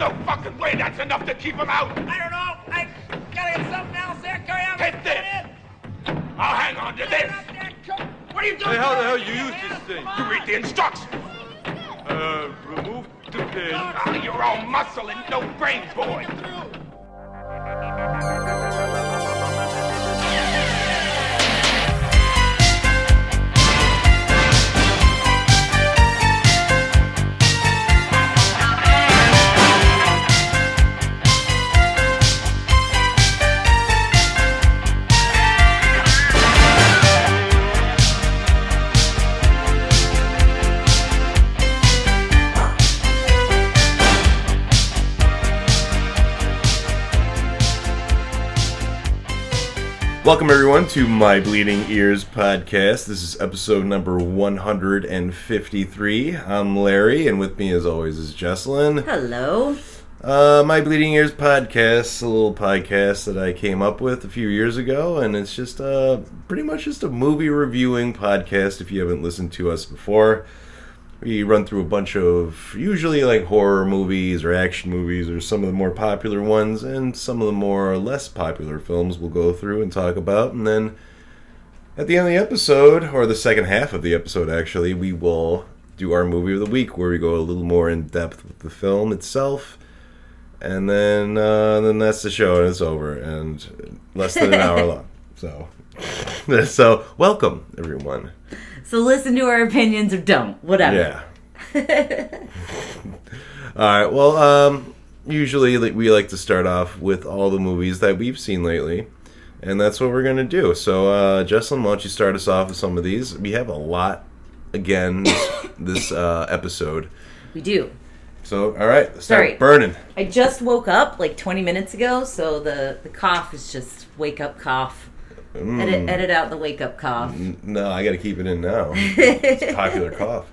no fucking way that's enough to keep him out. I don't know. I gotta get something else there. Carry on. Take this. I'll hang on to this. What are you doing? Hey, how the hell you use this thing? You read the instructions. Uh, remove the pin. Ah, you're all muscle and no brains, boy. Welcome everyone to My Bleeding Ears podcast. This is episode number 153. I'm Larry, and with me as always is Jesselyn. Hello. Uh, My Bleeding Ears podcast, a little podcast that I came up with a few years ago, and it's just uh, pretty much just a movie reviewing podcast. If you haven't listened to us before, we run through a bunch of usually like horror movies or action movies or some of the more popular ones, and some of the more less popular films we'll go through and talk about, and then at the end of the episode, or the second half of the episode actually, we will do our movie of the week where we go a little more in depth with the film itself. And then uh, then that's the show and it's over and less than an hour long. So so welcome everyone. So listen to our opinions or don't, whatever. Yeah. all right. Well, um, usually like, we like to start off with all the movies that we've seen lately, and that's what we're gonna do. So, uh, Jesselyn, why don't you start us off with some of these? We have a lot again this, this uh, episode. We do. So, all right, start Sorry. burning. I just woke up like 20 minutes ago, so the, the cough is just wake up cough. Mm. Edit, edit out the wake up cough. No, I got to keep it in now. It's a popular cough.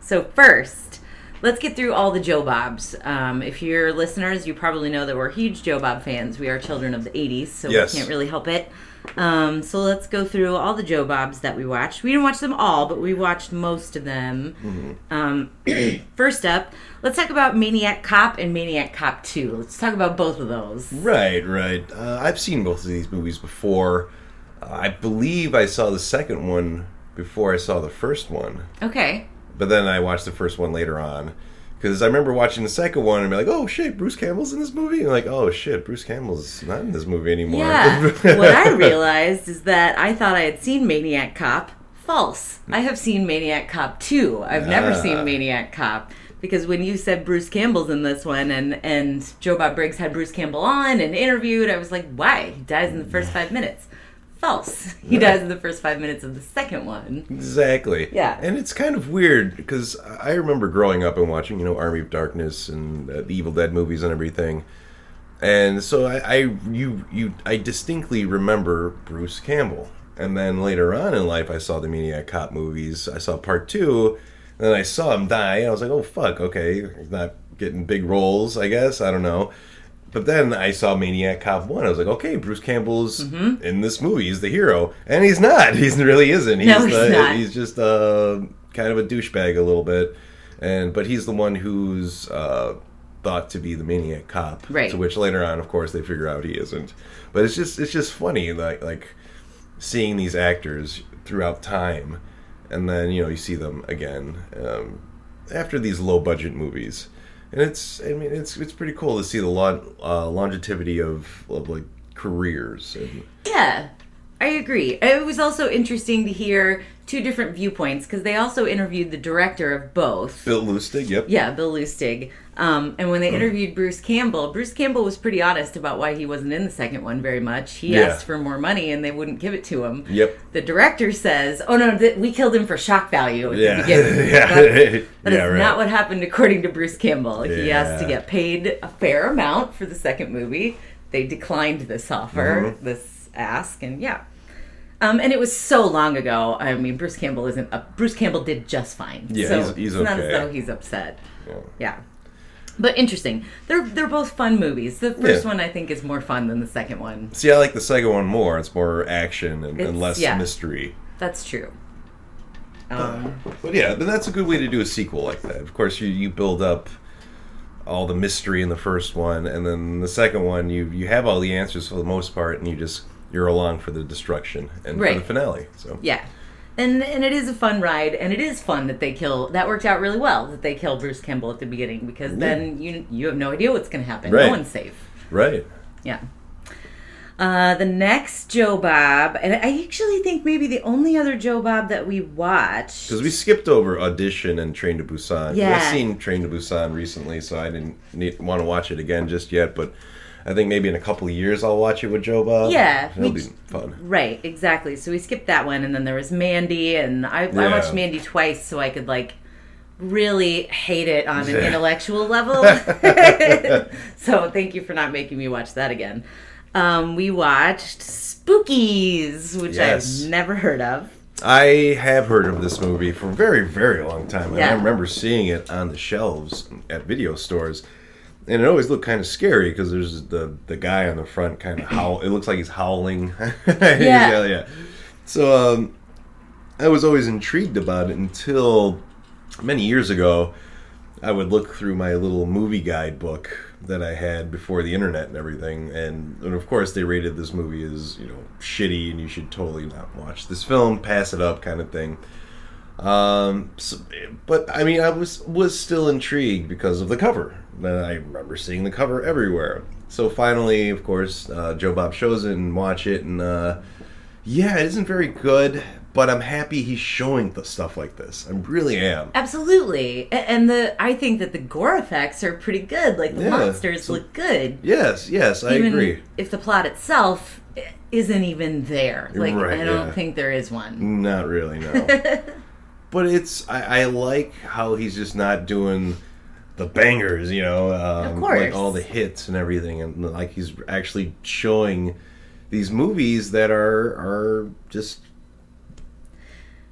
So first, let's get through all the Joe Bobs. Um, if you're listeners, you probably know that we're huge Joe Bob fans. We are children of the 80s, so Yes. we can't really help it. Um, so let's go through all the Joe Bobs that we watched. We didn't watch them all, but we watched most of them. Mm-hmm. Um, first up, let's talk about Maniac Cop and Maniac Cop 2. Let's talk about both of those. Right, right. Uh, I've seen both of these movies before. I believe I saw the second one before I saw the first one. Okay. but then I watched the first one later on because I remember watching the second one and be like, "Oh shit, Bruce Campbell's in this movie," and like, "Oh shit, Bruce Campbell's not in this movie anymore." Yeah. what I realized is that I thought I had seen Maniac Cop. False. I have seen Maniac Cop 2. I've never seen Maniac Cop. Because when you said Bruce Campbell's in this one and, and Joe Bob Briggs had Bruce Campbell on and interviewed, I was like, why? He dies in the first five minutes. False. He dies in the first five minutes of the second one. exactly. Yeah. and it's kind of weird because I remember growing up and watching, you know, Army of Darkness and uh, the Evil Dead movies and everything. And so I, I, you, you, I distinctly remember Bruce Campbell. And then later on in life, I saw the Maniac Cop movies. I saw part two, and then I saw him die, and I was like, "Oh fuck, okay, he's not getting big roles, I guess. I don't know." But then I saw Maniac Cop one. I was like, "Okay, Bruce Campbell's in this movie. He's the hero, and he's not. He really isn't. He's, No, he's the- not. he's just uh, kind of a douchebag a little bit." And but he's the one who's uh, thought to be the maniac cop, Right. To which later on, of course, they figure out he isn't. But it's just it's just funny, like like seeing these actors throughout time, and then you know you see them again um, after these low budget movies, and it's I mean it's it's pretty cool to see the lon- uh, longevity of, of like careers and Yeah, I agree. It was also interesting to hear two different viewpoints because they also interviewed the director of both. Bill Lustig. Yep. Yeah, Bill Lustig. Um, and when they interviewed Bruce Campbell, Bruce Campbell was pretty honest about why he wasn't in the second one very much. He Yeah. asked for more money and they wouldn't give it to him. Yep. The director says, "Oh no, th- we killed him for shock value at Yeah. the beginning." Yeah. That's- That is Yeah, right. not what happened according to Bruce Campbell. He asked to get paid a fair amount for the second movie. They declined this offer, Mm-hmm. this ask, and yeah. Um, and it was so long ago. I mean, Bruce Campbell isn't. Up, Bruce Campbell did just fine. Yeah, so he's- he's it's not as okay. though he's upset. Yeah. Yeah. But interesting. They're they're both fun movies. The first Yeah. one I think is more fun than the second one. See, I like the second one more. It's more action and, and less yeah. mystery. That's true. Um, But yeah, but that's a good way to do a sequel like that. Of course, you, you build up all the mystery in the first one, and then the second one, you you have all the answers for the most part, and you just you're along for the destruction and for Right. the finale. So Yeah. And and it is a fun ride, and it is fun that they kill. That worked out really well that they kill Bruce Campbell at the beginning because then you you have no idea what's going to happen. Right. No one's safe. right, Yeah. Uh, the next Joe Bob, and I actually think maybe the only other Joe Bob that we watched. because we skipped over audition and Train to Busan. Yeah. I've seen Train to Busan recently, so I didn't need, want to watch it again just yet. But I think maybe in a couple of years I'll watch it with Joe Bob. Yeah, it'll be fun. Right, exactly. So we skipped that one, and then there was Mandy, and I, I watched Mandy twice so I could like really hate it on an Yeah. intellectual level. so thank you for not making me watch that again. Um, we watched Spookies, which Yes. I've never heard of. I have heard of this movie for a very, very long time. And I remember seeing it on the shelves at video stores. And it always looked kind of scary because there's the, the guy on the front kind of howl. It looks like he's howling. yeah. yeah. So um, I was always intrigued about it until many years ago. I would look through my little movie guide book that I had before the internet and everything, and, and of course they rated this movie as you know shitty and you should totally not watch this film, pass it up, kind of thing. Um, so, but I mean, I was was still intrigued because of the cover. I remember seeing the cover everywhere. So finally, of course, uh, Joe Bob shows it and watch it, and uh, yeah, it isn't very good. But I'm happy he's showing the stuff like this. I really am. Absolutely, and the I think that the gore effects are pretty good. Like the Yeah, monsters so- look good. Yes, yes, I even agree. if the plot itself isn't even there. Like Right, I don't yeah. think there is one. Not really, no. but it's I, I like how he's just not doing the bangers, you know, um, like all the hits and everything, and like he's actually showing these movies that are are just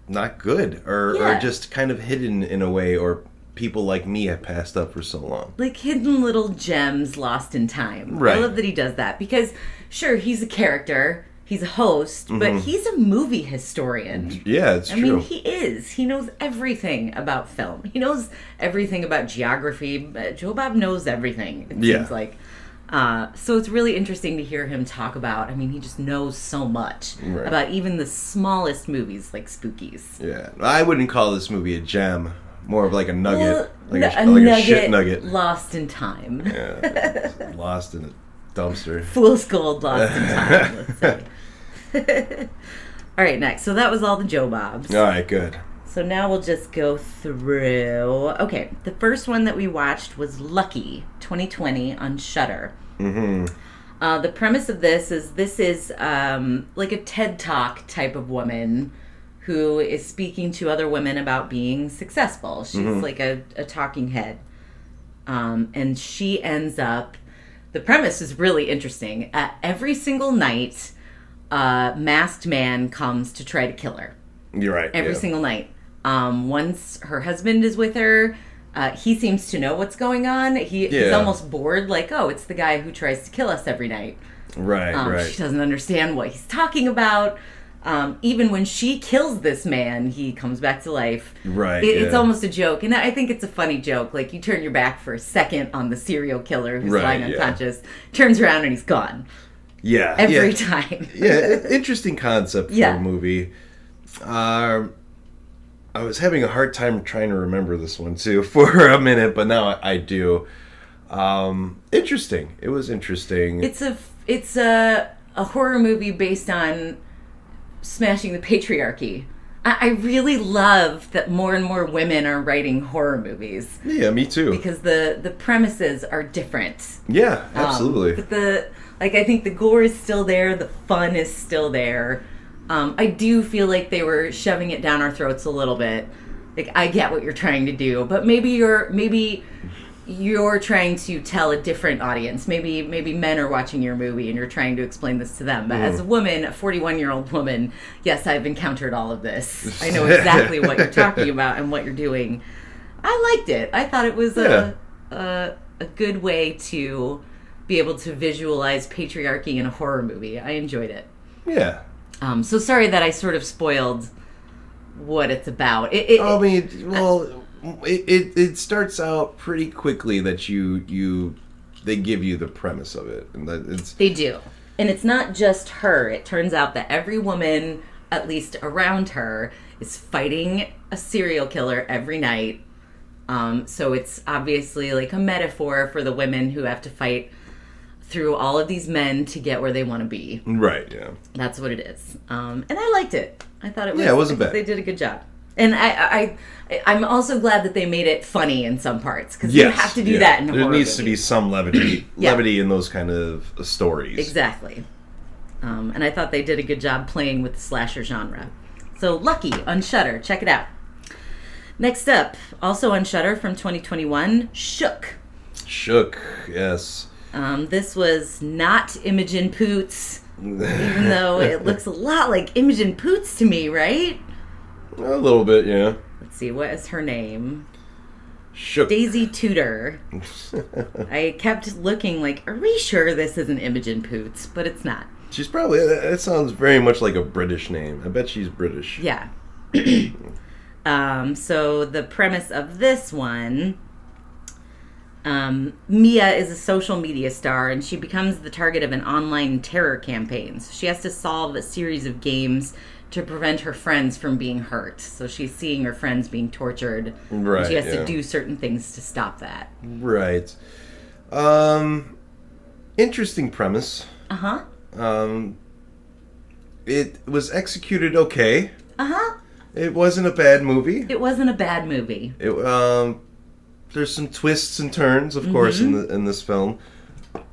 not good or, Yeah. or just kind of hidden in a way or people like me have passed up for so long. Like hidden little gems lost in time. Right. I love that he does that because sure he's a character, he's a host, but he's a movie historian. Yeah, it's true. I Mm-hmm. mean, he is. He knows everything about film. He knows everything about geography. Uh, Joe Bob knows everything. It Yeah. seems like. Uh, so it's really interesting to hear him talk about. I mean, he just knows so much Right. about even the smallest movies like Spookies. yeah, I wouldn't call this movie a gem. More of like a nugget, Well, like, n- a, like a shit nugget. lost in time. Yeah, lost in a dumpster. Fool's gold lost in time. All right, next. So that was all the Joe Bobs. All right, good. So now we'll just go through. Okay, the first one that we watched was Lucky 2020 on Shudder. hmm Uh, the premise of this is this is um, like a TED Talk type of woman who is speaking to other women about being successful. She's like a, a talking head. Um, and she ends up, the premise is really interesting. Uh, every single night, a masked man comes to try to kill her You're right. every yeah. single night. Um, once her husband is with her, uh, he seems to know what's going on. He, He's almost bored, like, oh, it's the guy who tries to kill us every night. Right, Um, right. She doesn't understand what he's talking about. Um, even when she kills this man, he comes back to life. Right, It, It's almost a joke, and I think it's a funny joke. Like you turn your back for a second on the serial killer who's Right, lying yeah. unconscious, turns around and he's gone Yeah, every yeah. time. yeah, interesting concept for Yeah. a movie. Um, I was having a hard time trying to remember this one too for a minute, but now I, I do. Um, interesting. It was interesting. It's a it's a a horror movie based on smashing the patriarchy. I, I really love that more and more women are writing horror movies yeah, me too. because the the premises are different. yeah, Um, absolutely. but the like, I think the gore is still there. The fun is still there. Um, I do feel like they were shoving it down our throats a little bit. Like I get what you're trying to do, but maybe you're maybe you're trying to tell a different audience. Maybe maybe men are watching your movie and you're trying to explain this to them. But as a woman, a 41 year old woman, yes, I've encountered all of this. I know exactly what you're talking about and what you're doing. I liked it. I thought it was a, a a good way to be able to visualize patriarchy in a horror movie. I enjoyed it. yeah. Um, so sorry that I sort of spoiled what it's about. It, it, I mean, well, it, it it starts out pretty quickly that you you they give you the premise of it, and that it's They do. And it's not just her. It turns out that every woman, at least around her, is fighting a serial killer every night. Um, so it's obviously like a metaphor for the women who have to fight through all of these men to get where they want to be. right. Yeah. That's what it is. Um, and I liked it. I thought it was. Yeah, it wasn't bad. They did a good job. And I, I, I, I'm also glad that they made it funny in some parts because Yes, you have to do yeah. that in a There needs to be some levity, Yeah. levity in those kind of stories. Exactly. Um, and I thought they did a good job playing with the slasher genre. So Lucky on Shudder, check it out. Next up, also on Shudder from 2021, Shook. Shook. Yes. Um, this was not Imogen Poots, even though it looks a lot like Imogen Poots to me, right? A little bit. Yeah. Let's see, what is her name? Shook. Daisy Tudor. I kept looking like, are we sure this isn't Imogen Poots? But it's not. She's probably. That sounds very much like a British name. I bet she's British. Yeah. um, so the premise of this one um, Mia is a social media star and she becomes the target of an online terror campaign. So she has to solve a series of games to prevent her friends from being hurt. So she's seeing her friends being tortured. and Right, she has yeah. to do certain things to stop that. Right. Um. Interesting premise. Uh huh. Um. It was executed okay. Uh huh. It wasn't a bad movie. It wasn't a bad movie. It, um, there's some twists and turns, of course, in the, in this film.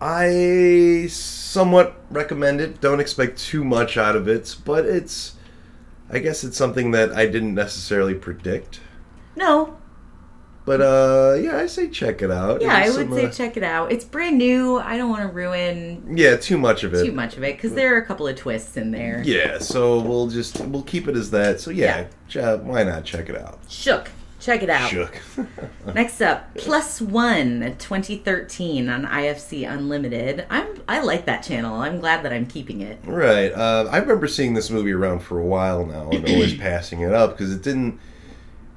I somewhat recommend it. Don't expect too much out of it, but it's. I guess it's something that I didn't necessarily predict. No. But uh, yeah, I say check it out. Yeah, I would some, say uh, check it out. It's brand new. I don't want to ruin Yeah, too much of it. too much of it because there are a couple of twists in there. Yeah, so we'll just we'll keep it as that. So yeah, ch- why not check it out? Shook. Check it out. Shook. Next up, Plus One 2013 on IFC Unlimited. I'm I like that channel. I'm glad that I'm keeping it. right. Uh, I remember seeing this movie around for a while now and always passing it up because it didn't.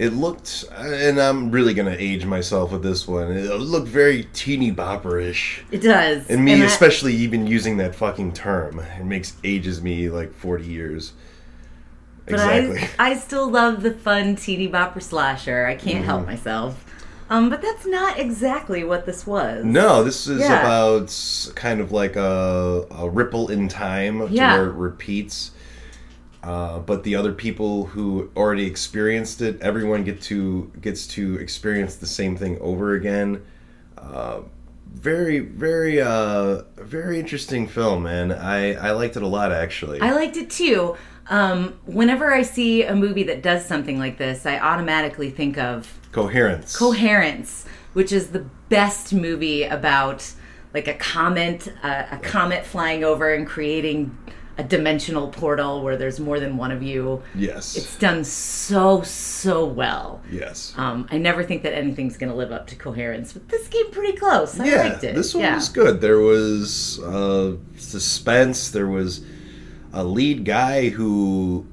It looked, and I'm really gonna age myself with this one. It looked very teeny bopperish, It does. and me I- especially even using that fucking term. It makes ages me like 40 years. But I I still love the fun teeny bopper slasher. I can't Mm-hmm. help myself. Um, but that's not exactly what this was. No, this is Yeah. about kind of like a, a ripple in time Yeah. where it repeats. Uh, but the other people who already experienced it, everyone get to gets to experience the same thing over again. Uh, very, very, uh, very interesting film, man. I I liked it a lot, actually. I liked it too. Um, whenever I see a movie that does something like this, I automatically think of Coherence. Coherence, which is the best movie about like a comet, uh, a comet flying over and creating a dimensional portal where there's more than one of you. yes. It's done so so well. yes. Um, I never think that anything's going to live up to Coherence, but this came pretty close. I yeah, liked it. this one yeah. was good. There was uh, suspense. There was a lead guy who,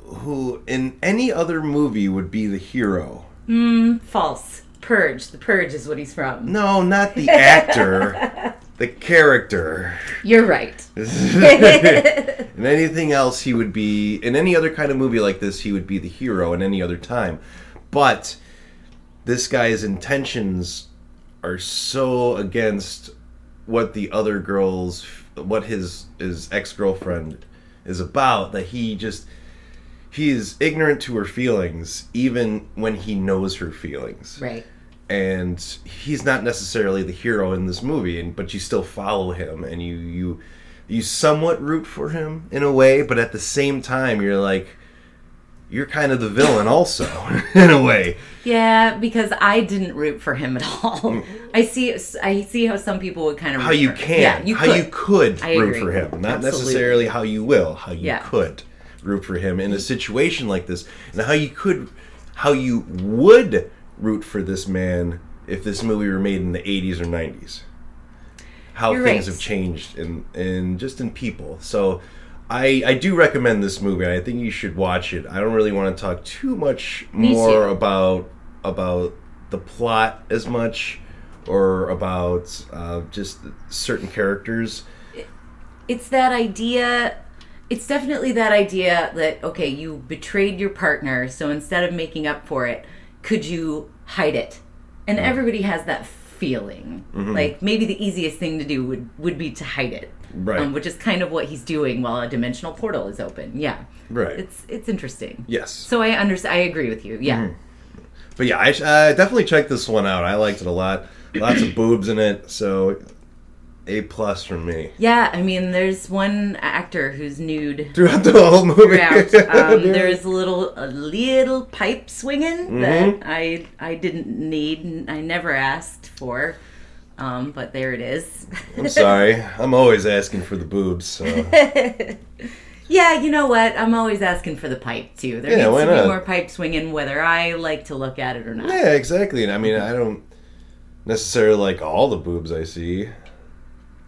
who in any other movie would be the hero. Mm, false. Purge. The Purge is what he's from. No, not the actor, the character. You're right. in anything else, he would be in any other kind of movie like this. He would be the hero in any other time, but this guy's intentions are so against what the other girls, what his his ex girlfriend is about that he just he is ignorant to her feelings, even when he knows her feelings Right. and he's not necessarily the hero in this movie and but you still follow him and you you you somewhat root for him in a way but at the same time you're like you're kind of the villain also in a way Yeah, because I didn't root for him at all. I see. I see how some people would kind of Mm. how root you for him. can Yeah, you how could. you could I root agree. for him not Absolutely. necessarily how you will how you Yeah. could root for him in a situation like this and how you could how you would root for this man if this movie were made in the 80s or 90s how You're things right. have changed in in just in people so I, I do recommend this movie. I think you should watch it. I don't really want to talk too much Me more too. about about the plot as much or about uh, just certain characters. it's that idea it's definitely that idea that okay you betrayed your partner so instead of making up for it could you hide it and everybody has that feeling like maybe the easiest thing to do would would be to hide it Right. um, which is kind of what he's doing while a dimensional portal is open yeah Right. it's it's interesting Yes. so i understand i agree with you yeah But yeah, I, sh- I definitely checked this one out. I liked it a lot. Lots of boobs in it, so A plus from me. yeah i mean there's one actor who's nude Throughout the whole movie. throughout. Um, there's a little a little pipe swinging that I I didn't need. and I never asked for, um, but there it is. I'm sorry. I'm always asking for the boobs. So. yeah, you know what? I'm always asking for the pipe too. There Yeah, needs to be not? more pipe swinging, whether I like to look at it or not. Yeah, exactly. And I mean, I don't necessarily like all the boobs I see.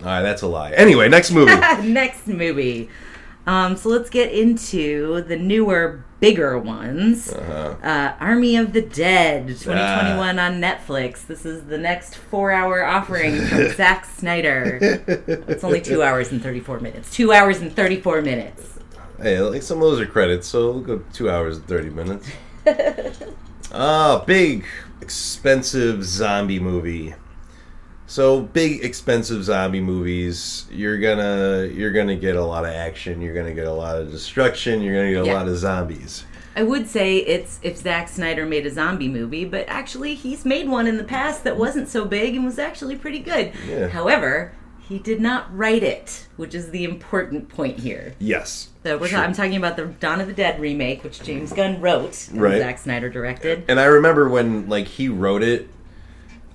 All right, that's a lie. Anyway, next movie. Next movie. Um, so let's get into the newer, bigger ones. Uh-huh. Uh, Army of the Dead, Ah. 2021 on Netflix. This is the next four-hour offering from Zack Snyder. It's only two hours and 34 minutes. Two hours and 34 minutes. Hey, like some of those are credits, so we'll go two hours and thirty minutes. Ah, big, expensive zombie movie. So big, expensive zombie movies, you're gonna you're gonna get a lot of action. You're gonna get a lot of destruction. You're gonna get a Yeah. lot of zombies. I would say it's if Zack Snyder made a zombie movie, but actually he's made one in the past that wasn't so big and was actually pretty good. Yeah. However, he did not write it, which is the important point here. Yes. So we're Sure. I'm talking about the Dawn of the Dead remake, which James Gunn wrote and Right. Zack Snyder directed. And I remember when like he wrote it.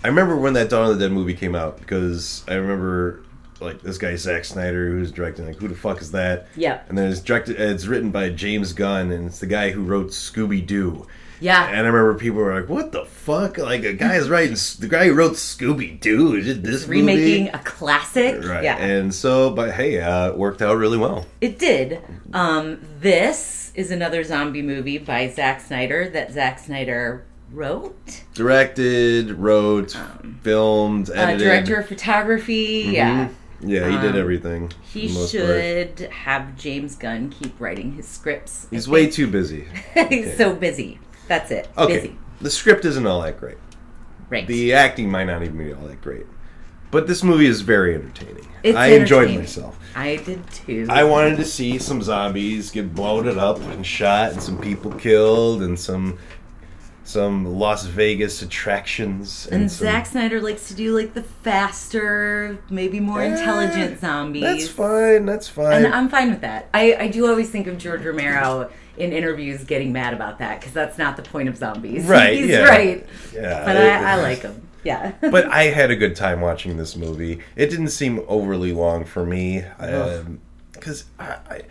I remember when that Dawn of the Dead movie came out because I remember like this guy Zack Snyder who's directing like who the fuck is that? Yeah. And then it's directed. It's written by James Gunn and it's the guy who wrote Scooby Doo. Yeah. And I remember people were like, "What the fuck? Like a guy's writing the guy who wrote Scooby Doo is this Remaking movie?" a classic. Right. Yeah. And so, but hey, uh, it worked out really well. It did. Um, this is another zombie movie by Zack Snyder that Zack Snyder wrote. Directed, wrote, filmed, Uh, edited. director of photography. Yeah. Yeah, he did Um, everything. He most part. should have James Gunn keep writing his scripts. He's way too busy. He's so busy. That's it. Okay. Busy. The script isn't all that great. Right. The acting might not even be all that great. But this movie is very entertaining. It's I enjoyed myself. I did too. I wanted to see some zombies get bloated up and shot and some people killed and some some Las Vegas attractions and, and some, Zack Snyder likes to do like the faster, maybe more Eh, intelligent zombies. That's fine. That's fine. And I'm fine with that. I, I do always think of George Romero in interviews getting mad about that because that's not the point of zombies. Right, He's yeah. right. yeah, But it- I, I like him. Yeah. but I had a good time watching this movie. It didn't seem overly long for me because I, I,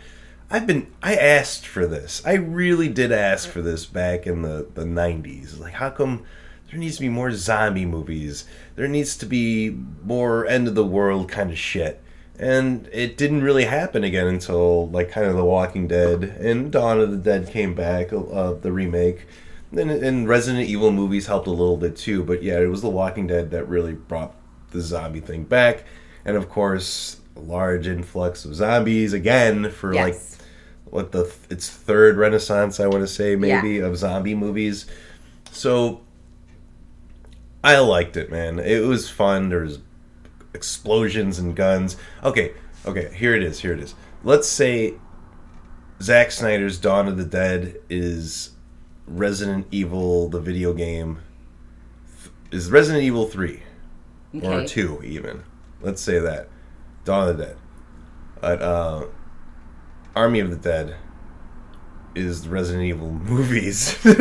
I've been I asked for this. I really did ask for this back in the the '90s. Like, how come there needs to be more zombie movies? There needs to be more end of the world kind of shit. And it didn't really happen again until like kind of The Walking Dead and Dawn of the Dead came back, uh, the remake. And, and Resident Evil movies helped a little bit too, but yeah, it was The Walking Dead that really brought the zombie thing back. And of course, large influx of zombies again for like yes. What the its third renaissance I want to say maybe of zombie movies. So I liked it, man. It was fun. There's explosions and guns. Okay, okay, here it is. Here it is. Let's say Zack Snyder's Dawn of the Dead is Resident Evil the video game is Resident Evil 3 or 2 even. Let's say that. Dawn of the Dead. But uh Army of the Dead is the Resident Evil movies. That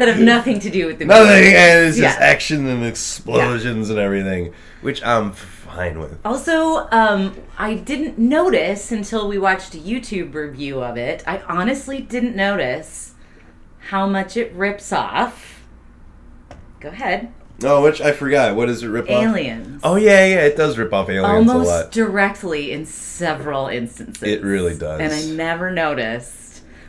have nothing to do with the movie. Nothing, and it's just action and explosions and everything, which I'm fine with. Also, um, I didn't notice until we watched a YouTube review of it. I honestly didn't notice how much it rips off. Go ahead. Oh, which I forgot. What does it rip off? Aliens. Oh yeah, yeah, it does rip off aliens a Almost lot. directly in several instances. It really does. And I never noticed.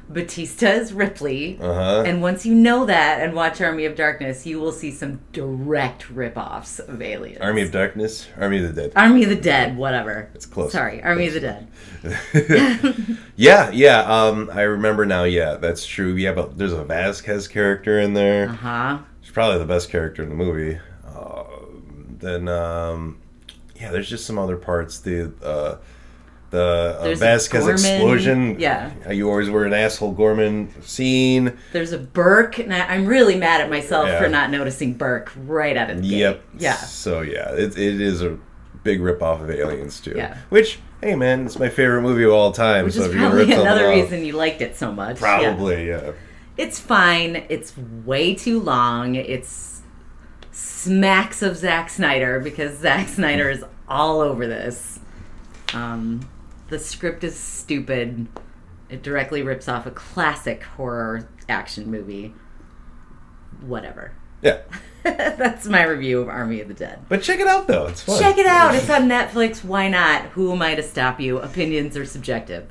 Bautista is Ripley. Uh-huh. And once you know that and watch Army of Darkness, you will see some direct rip-offs of Aliens. Army of Darkness, Army of the Dead. Army of the Dead, whatever. It's close. Sorry, Army of the Dead. Yeah, yeah. Um, I remember now. Yeah, that's true. Yeah, but there's a Vasquez character in there. Uh huh. She's probably the best character in the movie. Uh, then, um, yeah, there's just some other parts. The uh, the uh, Vasquez explosion. yeah. you always were an asshole Gorman scene. There's a Burke, and I, I'm really mad at myself Yeah. for not noticing Burke right out of the Yep. gate. Yeah. So yeah, it, it is a big rip off of Aliens too. Yeah. Which, hey man, it's my favorite movie of all time. Which so is if you're probably another off- reason you liked it so much. Yeah. Probably, yeah. It's fine. It's way too long. It's smacks of Zack Snyder because Zack Snyder is all over this. Um, the script is stupid. It directly rips off a classic horror action movie. Whatever. Yeah. That's my review of Army of the Dead. But check it out though. It's fun. Check it out. It's on Netflix. Why not? Who am I to stop you? Opinions are subjective.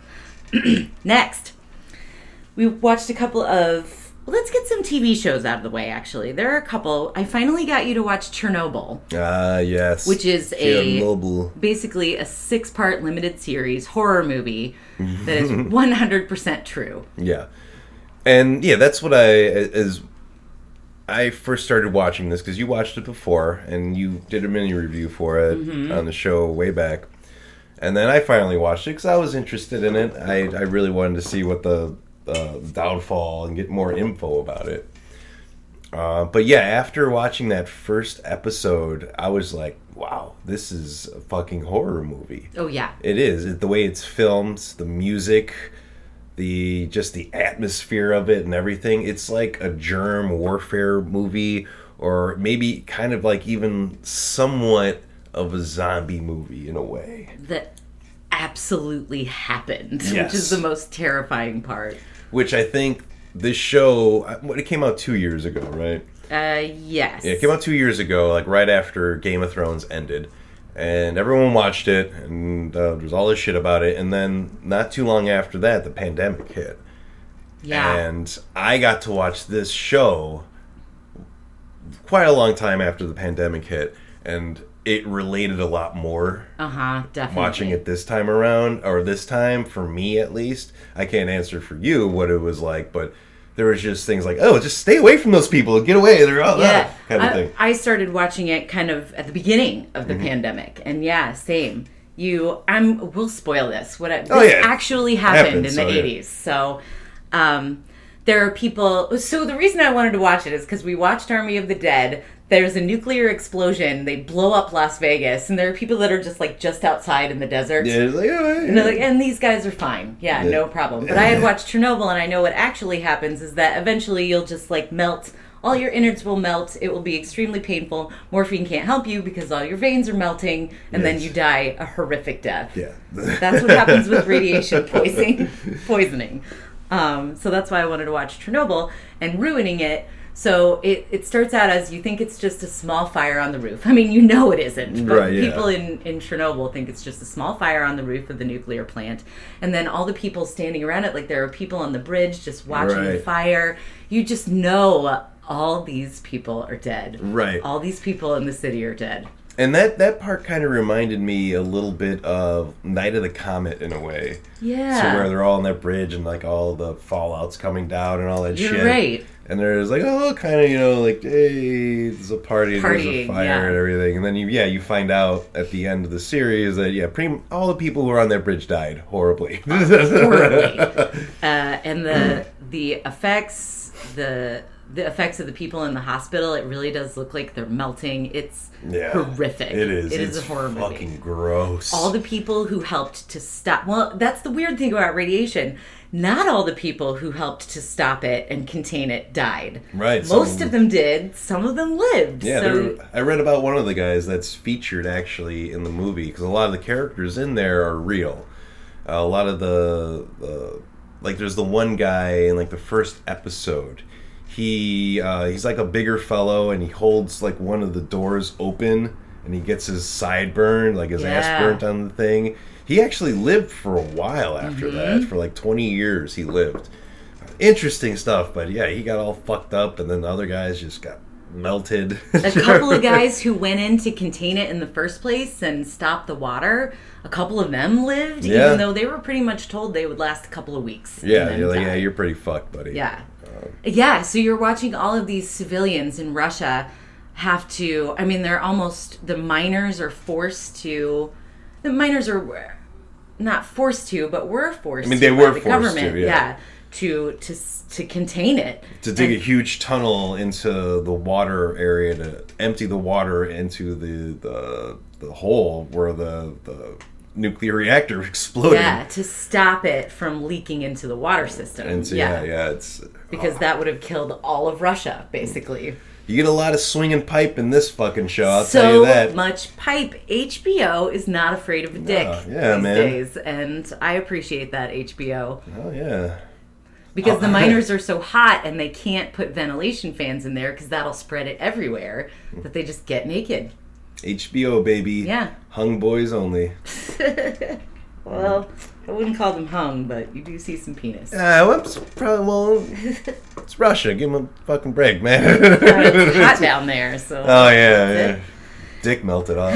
Next, we watched a couple of. Well, let's get some TV shows out of the way, actually. There are a couple. I finally got you to watch Chernobyl, Ah, yes. which is a Chernobyl. basically a six part limited series horror movie that is 100% true. Yeah, and yeah, that's what I as I first started watching this because you watched it before and you did a mini review for it Mm-hmm. on the show way back, and then I finally watched it because I was interested in it. I I really wanted to see what the uh, downfall and get more info about it. Uh, but yeah, after watching that first episode, I was like, "Wow, this is a fucking horror movie." Oh, yeah. It is It- the way it's filmed, the music, the just the atmosphere of it, and everything. It's like a germ warfare movie, or maybe kind of like even somewhat of a zombie movie in a way. That absolutely happened, which is the most terrifying part. Which I think this show, uh, what it came out two years ago, right? Uh, yes. Yeah, it came out two years ago, like right after Game of Thrones ended, and everyone watched it, and uh, there was all this shit about it. And then not too long after that, the pandemic hit. Yeah. And I got to watch this show quite a long time after the pandemic hit, and it related a lot more Uh huh. Definitely. watching it this time around, or this time for me at least. I can't answer for you what it was like, but there was just things like, oh, just stay away from those people, get away, they're all Yeah. kind of I, thing. I started watching it kind of at the beginning of the Mm-hmm. pandemic, and yeah, same. You, I'm. We'll spoil this. What I, this Oh, yeah. actually happened, Happened, in so, the yeah. '80s. So, um, there are people. So the reason I wanted to watch it is because we watched Army of the Dead. There's a nuclear explosion. They blow up Las Vegas, and there are people that are just like just outside in the desert. Yeah, like, oh, And, they're like, and these guys are fine. Yeah, Yeah. no problem. But I had watched Chernobyl, and I know what actually happens is that eventually you'll just like melt. All your innards will melt. It will be extremely painful. Morphine can't help you because all your veins are melting, and then you die a horrific death. yeah. That's what happens with radiation poisoning. poisoning. Um, so that's why I wanted to watch Chernobyl and ruining it. So it, it starts out as you think it's just a small fire on the roof. I mean, you know it isn't, but Right, yeah. people in, in Chernobyl think it's just a small fire on the roof of the nuclear plant. And then all the people standing around it, like there are people on the bridge just watching the fire. You just know all these people are dead. Right. All these people in the city are dead. And that that part kind of reminded me a little bit of Night of the Comet in a way. Yeah. So where they're all on that bridge and like all the fallout's coming down and all that You're shit. right. And there's like, oh, kind of, you know, like, hey, there's a party, there's a fire yeah. and everything. And then you, yeah, you find out at the end of the series that yeah, pretty all the people who were on that bridge died horribly. horribly. uh, and the the effects, the the effects of the people in the hospital, it really does look like they're melting. It's Yeah, horrific. It is. It it's is a horror fucking movie. gross. All the people who helped to stop. Well, that's the weird thing about radiation. Not all the people who helped to stop it and contain it died. Right, Most of them did. Some of them lived. Yeah, so I read about one of the guys that's featured actually in the movie because a lot of the characters in there are real. a lot of the, the like, there's the one guy in like the first episode. He uh, he's like a bigger fellow and he holds like one of the doors open and he gets his side burned, like his ass burnt on the thing. He actually lived for a while after Mm-hmm. that. For like 20 years, he lived. interesting stuff. But yeah, he got all fucked up, and then the other guys just got melted. a couple of guys who went in to contain it in the first place and stop the water. A couple of them lived, Yeah. even though they were pretty much told they would last a couple of weeks. yeah, you're like, yeah, you're pretty fucked, buddy. Yeah. Yeah, so you're watching all of these civilians in Russia have to I mean they're almost the miners are forced to the miners are not forced to, but were forced I mean, they were the forced government, to, yeah. to to to contain it. To dig a huge tunnel into the water area to empty the water into the the, the hole where the the nuclear reactor exploded. yeah, to stop it from leaking into the water system. And so, yeah, yeah, it's Because oh. that would have killed all of Russia, basically. you get a lot of swinging pipe in this fucking show. I'll so tell you that. much pipe. HBO is not afraid of a dick oh, yeah, these man. days, and I appreciate that HBO Oh yeah. because Oh. the miners are so hot and they can't put ventilation fans in there because that'll spread it everywhere. That they just get naked. HBO baby. Yeah. Hung boys only. Well, I wouldn't call them hung, but you do see some penis. Uh, whoops, probably well, it's Russia. Give them a fucking break, man. it's hot down there, so. Oh yeah, yeah. Dick melted off.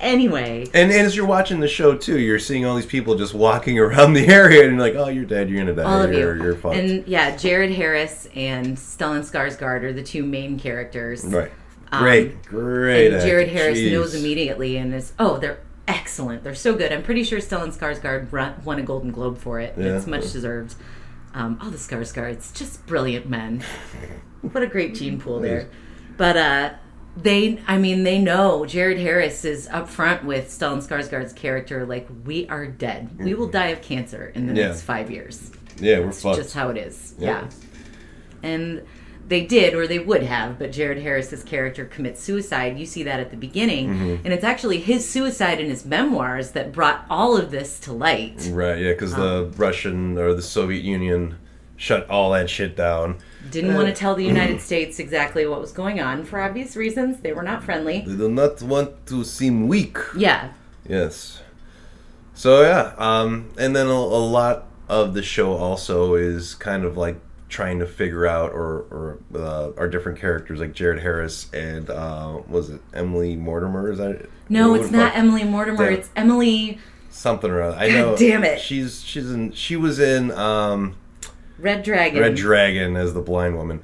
anyway, And, and as you're watching the show too, you're seeing all these people just walking around the area, and you're like, "Oh, you're dead. You're gonna die. all of you're, you. you're fucked." And yeah, Jared Harris and Stellan Skarsgård are the two main characters. right. Um, Great, great. and Jared. Harris Jeez. knows immediately and is oh they're excellent they're so good I'm pretty sure Stellan Skarsgård won a Golden Globe for it Yeah. it's much deserved um, all the Skarsgårds just brilliant men what a great gene pool there but uh they I mean they know Jared Harris is up front with Stellan Skarsgård's character like we are dead we will die of cancer in the Yeah. next five years Yeah, we're it's fucked. just how it is. Yeah. Yeah. And they did, or they would have, but Jared Harris's character commits suicide. You see that at the beginning. Mm-hmm. And it's actually his suicide in his memoirs that brought all of this to light. right. Yeah, because Um, the Russian or the Soviet Union shut all that shit down. Didn't want to tell the United States exactly what was going on for obvious reasons. They were not friendly. They do not want to seem weak. Yeah. Yes. So yeah, um, and then a, a lot of the show also is kind of like trying to figure out or or uh, our different characters like Jared Harris and uh, was it Emily Mortimer? Is that No, it's not? Emily Mortimer. Damn. It's Emily something or other. I God know. damn it. She's she's in. She was in um, Red Dragon. Red Dragon as the blind woman.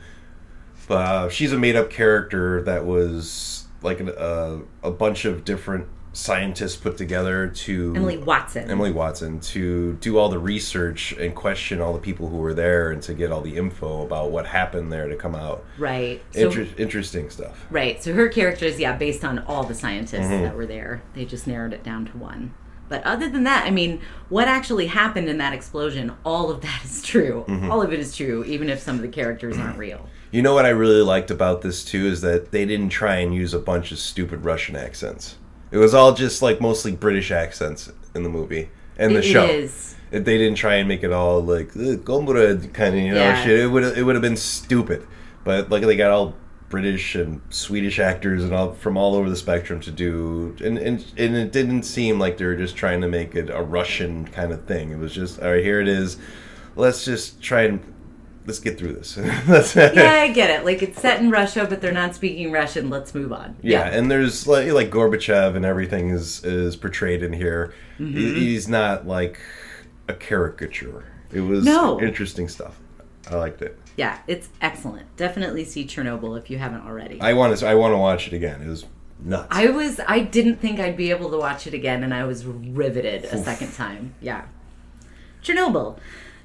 But uh, she's a made up character that was like an, uh, a bunch of different scientists put together to Emily Watson. Emily Watson to do all the research and question all the people who were there and to get all the info about what happened there to come out. Right. So interesting stuff. Right. So her character is yeah based on all the scientists Mm-hmm. that were there. They just narrowed it down to one. But other than that, I mean, what actually happened in that explosion? All of that is true. Mm-hmm. All of it is true, even if some of the characters aren't real. You know what I really liked about this too is that they didn't try and use a bunch of stupid Russian accents. It was all just like mostly British accents in the movie and the It show. is. If they didn't try and make it all like "Ugh, comrade kind of you know Yeah. shit, it would it would have been stupid. But like they got all British and Swedish actors and all from all over the spectrum to do, and and, and it didn't seem like they were just trying to make it a Russian kind of thing. It was just all right. Here it is. Let's just try and let's get through this. Yeah, I get it. Like it's set in Russia, but they're not speaking Russian. Let's move on. Yeah, and there's like like Gorbachev and everything is is portrayed in here. Mm-hmm. He- He's not like a caricature. It was No. interesting stuff. I liked it. yeah, it's excellent. Definitely see Chernobyl if you haven't already. I want to I want to watch it again. It was nuts. I was I didn't think I'd be able to watch it again and I was riveted a second time. Yeah. Chernobyl.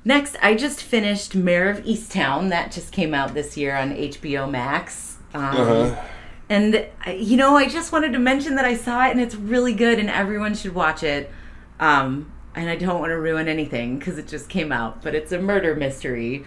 Next, I just finished Mare of Easttown. That just came out this year on HBO Max. Um, Uh-huh. And you know, I just wanted to mention that I saw it and it's really good and everyone should watch it. Um, and I don't want to ruin anything because it just came out, but it's a murder mystery.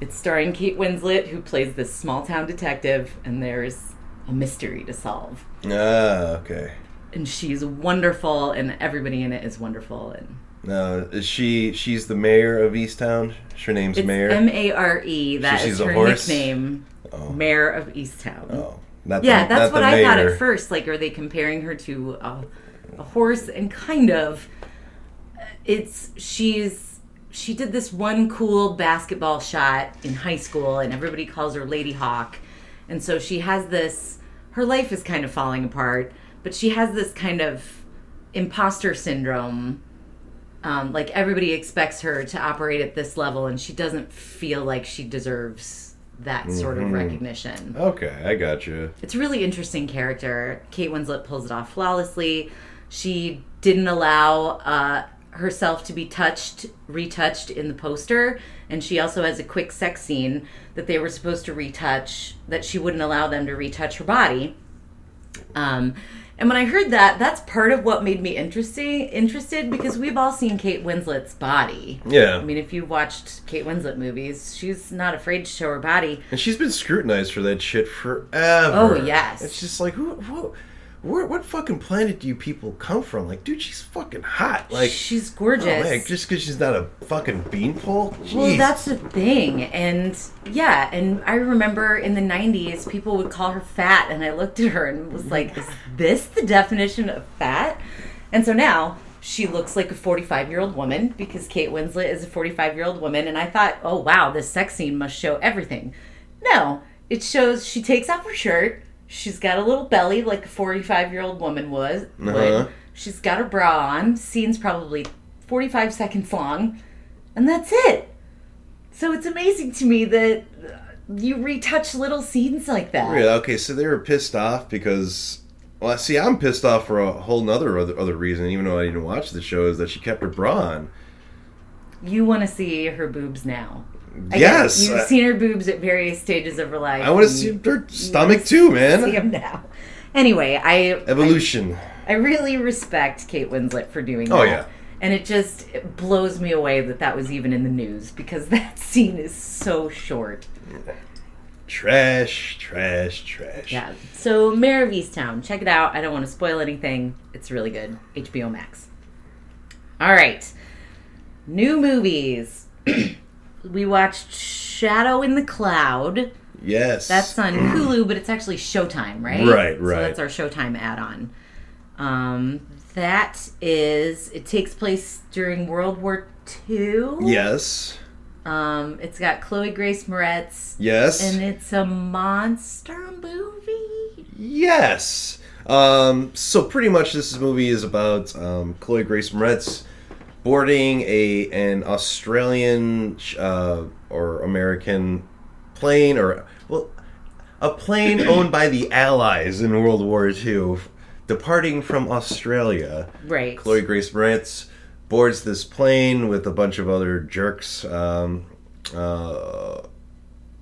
It's starring Kate Winslet, who plays this small town detective, and there's a mystery to solve Ah, okay. and she's wonderful and everybody in it is wonderful and No, is she she's the mayor of Easttown. Her name's it's Mare. m-a-r-e that She is her nickname Oh. mayor of easttown oh, not yeah the, that's not what i thought at first like are they comparing her to a, a horse and kind of it's she's she did this one cool basketball shot in high school, and everybody calls her Lady Hawk. And so she has this. Her life is kind of falling apart, but she has this kind of imposter syndrome. Um, like everybody expects her to operate at this level, and she doesn't feel like she deserves that sort of recognition. Okay, I got you. It's a really interesting character. Kate Winslet pulls it off flawlessly. She didn't allow uh, herself to be touched, retouched in the poster, and she also has a quick sex scene that they were supposed to retouch that she wouldn't allow them to retouch her body. Um, and when I heard that, that's part of what made me interesting interested because we've all seen Kate Winslet's body. Yeah. I mean, if you've watched Kate Winslet movies, she's not afraid to show her body. And she's been scrutinized for that shit forever. Oh, yes. It's just like who, who where, what fucking planet do you people come from? Like, dude, she's fucking hot. Like, she's oh, gorgeous. man, just because she's not a fucking beanpole. Well, that's the thing. And yeah, and I remember in the 90s, people would call her fat, and I looked at her and was like, is this the definition of fat? And so now she looks like a 45 year old woman because Kate Winslet is a 45 year old woman. And I thought, oh wow, this sex scene must show everything. No, it shows she takes off her shirt. She's got a little belly like a 45 year old woman was. would. Uh-huh. She's got her bra on. Scene's probably 45 seconds long. And that's it. So it's amazing to me that uh, you retouch little scenes like that. Yeah, okay, so they were pissed off because. Well, see, I'm pissed off for a whole nother other, other reason, even though I didn't watch the show, is that she kept her bra on. You want to see her boobs now. Again, Yes! You've I- seen her boobs at various stages of her life. I want to see her stomach too, man. See them now. Anyway, I Evolution. I really respect Kate Winslet for doing Oh, that. yeah. And it just it blows me away that that was even in the news because that scene is so short. Trash, trash, trash. Yeah. So Mare of Easttown, check it out. I don't want to spoil anything. It's really good. HBO Max. All right. New movies. we watched Shadow in the Cloud. Yes. That's on Hulu, but it's actually Showtime, right? Right, right. So that's our Showtime add-on. Um, that is. It takes place during World War II. Yes. Um, it's got Chloe Grace Moretz, Yes. and it's a monster movie. Yes. Um, so pretty much this movie is about um, Chloe Grace Moretz boarding a an Australian uh, or American plane or well a plane owned by the Allies in World War II, departing from Australia. Right. Chloe Grace Moretz boards this plane with a bunch of other jerks, um, uh,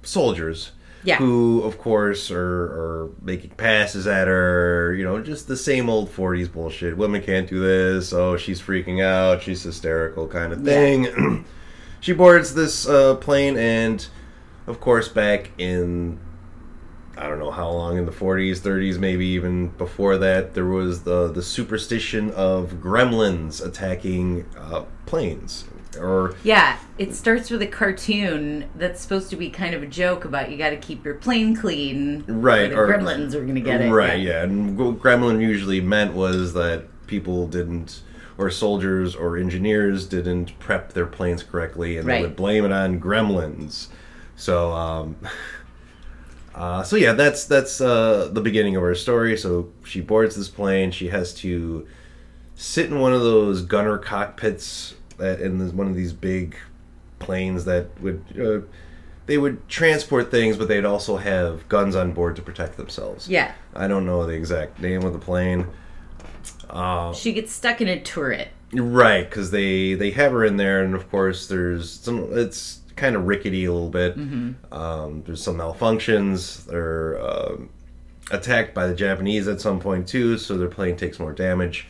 soldiers. Yeah. Who, of course, are, are making passes at her. You know, just the same old 40s bullshit. Women can't do this. Oh, she's freaking out. She's hysterical, kind of thing. she boards this uh, plane, and, of course, back in I don't know how long in the 40s, 30s, maybe even before that, there was the the superstition of gremlins attacking uh, planes, or Yeah, it starts with a cartoon that's supposed to be kind of a joke about you got to keep your plane clean. Right, Or the or- gremlins are going to get it. right, yeah. And what gremlin usually meant was that people didn't, or soldiers or engineers didn't prep their planes correctly, and Right. they would blame it on gremlins. So, um, uh, so yeah, that's that's uh, the beginning of our story. So she boards this plane. She has to sit in one of those gunner cockpits that in one of these big planes that would. Uh, they would transport things, but they'd also have guns on board to protect themselves. Yeah. I don't know the exact name of the plane. She gets stuck in a turret. Right, because they they have her in there, and of course there's some. It's kind of rickety a little bit. Um, there's some malfunctions. They're um attacked by the Japanese at some point too, so their plane takes more damage.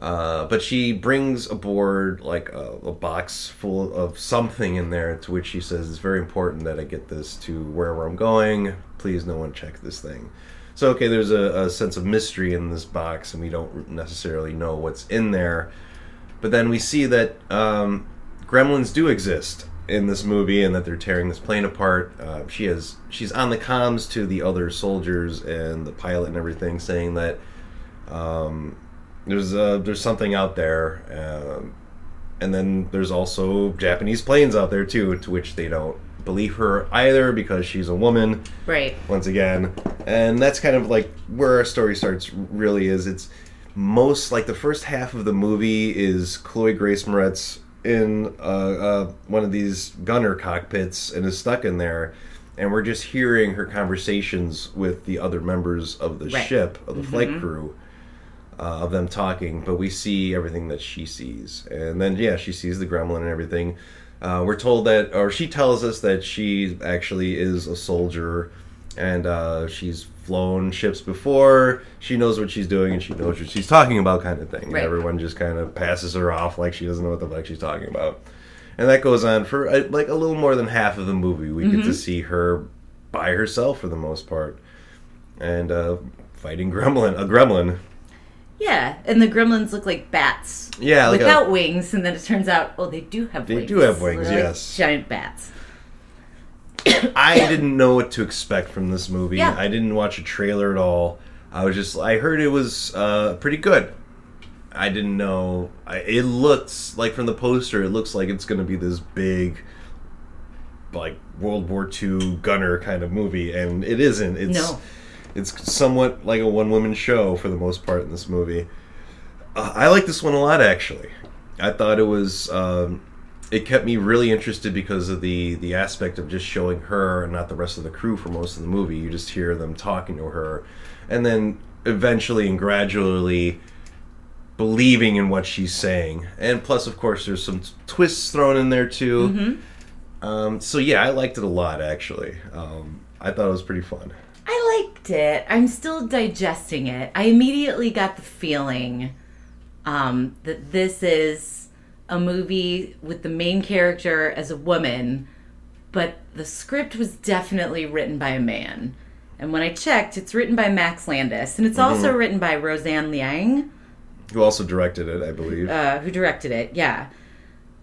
Uh, but she brings aboard like a, a box full of something in there, to which she says it's very important that I get this to wherever I'm going. Please, no one check this thing. So okay, there's a, a sense of mystery in this box, and we don't necessarily know what's in there. But then we see that um, gremlins do exist in this movie, and that they're tearing this plane apart. Uh, she has she's on the comms to the other soldiers and the pilot and everything, saying that um, there's uh, there's something out there, um, and then there's also Japanese planes out there too, to which they don't believe her either because she's a woman Right. once again and that's kind of like where our story starts really is it's most like the first half of the movie is chloe grace moretz in uh, uh, one of these gunner cockpits and is stuck in there and we're just hearing her conversations with the other members of the Right. ship of the flight crew uh, of them talking, but we see everything that she sees, and then yeah, she sees the gremlin and everything. Uh, we're told that, or she tells us that she actually is a soldier, and uh, she's flown ships before. She knows what she's doing, and she knows what she's talking about, kind of thing. And Right. everyone just kind of passes her off like she doesn't know what the fuck she's talking about, and that goes on for uh, like a little more than half of the movie. We get to see her by herself for the most part, and uh, fighting gremlin, a gremlin. Yeah, and the gremlins look like bats. Yeah, like a- without wings, and then it turns out, oh, they do have wings. They wings. do have wings, They're like yes. giant bats. I didn't know what to expect from this movie. Yeah. I didn't watch a trailer at all. I was just I heard it was uh, pretty good. I didn't know. I, it looks like from the poster, it looks like it's going to be this big, like World War II gunner kind of movie, and it isn't. It's No. It's somewhat like a one woman show for the most part in this movie. Uh, I like this one a lot actually. I thought it was um, it kept me really interested because of the the aspect of just showing her and not the rest of the crew for most of the movie. You just hear them talking to her, and then eventually and gradually believing in what she's saying. And plus, of course, there's some t- twists thrown in there too. Um, so yeah, I liked it a lot actually. Um, I thought it was pretty fun. I liked it. I'm still digesting it. I immediately got the feeling um, that this is a movie with the main character as a woman, but the script was definitely written by a man. And when I checked, it's written by Max Landis, and it's also written by Roseanne Liang, Who also directed it, I believe. uh, who directed it. Yeah.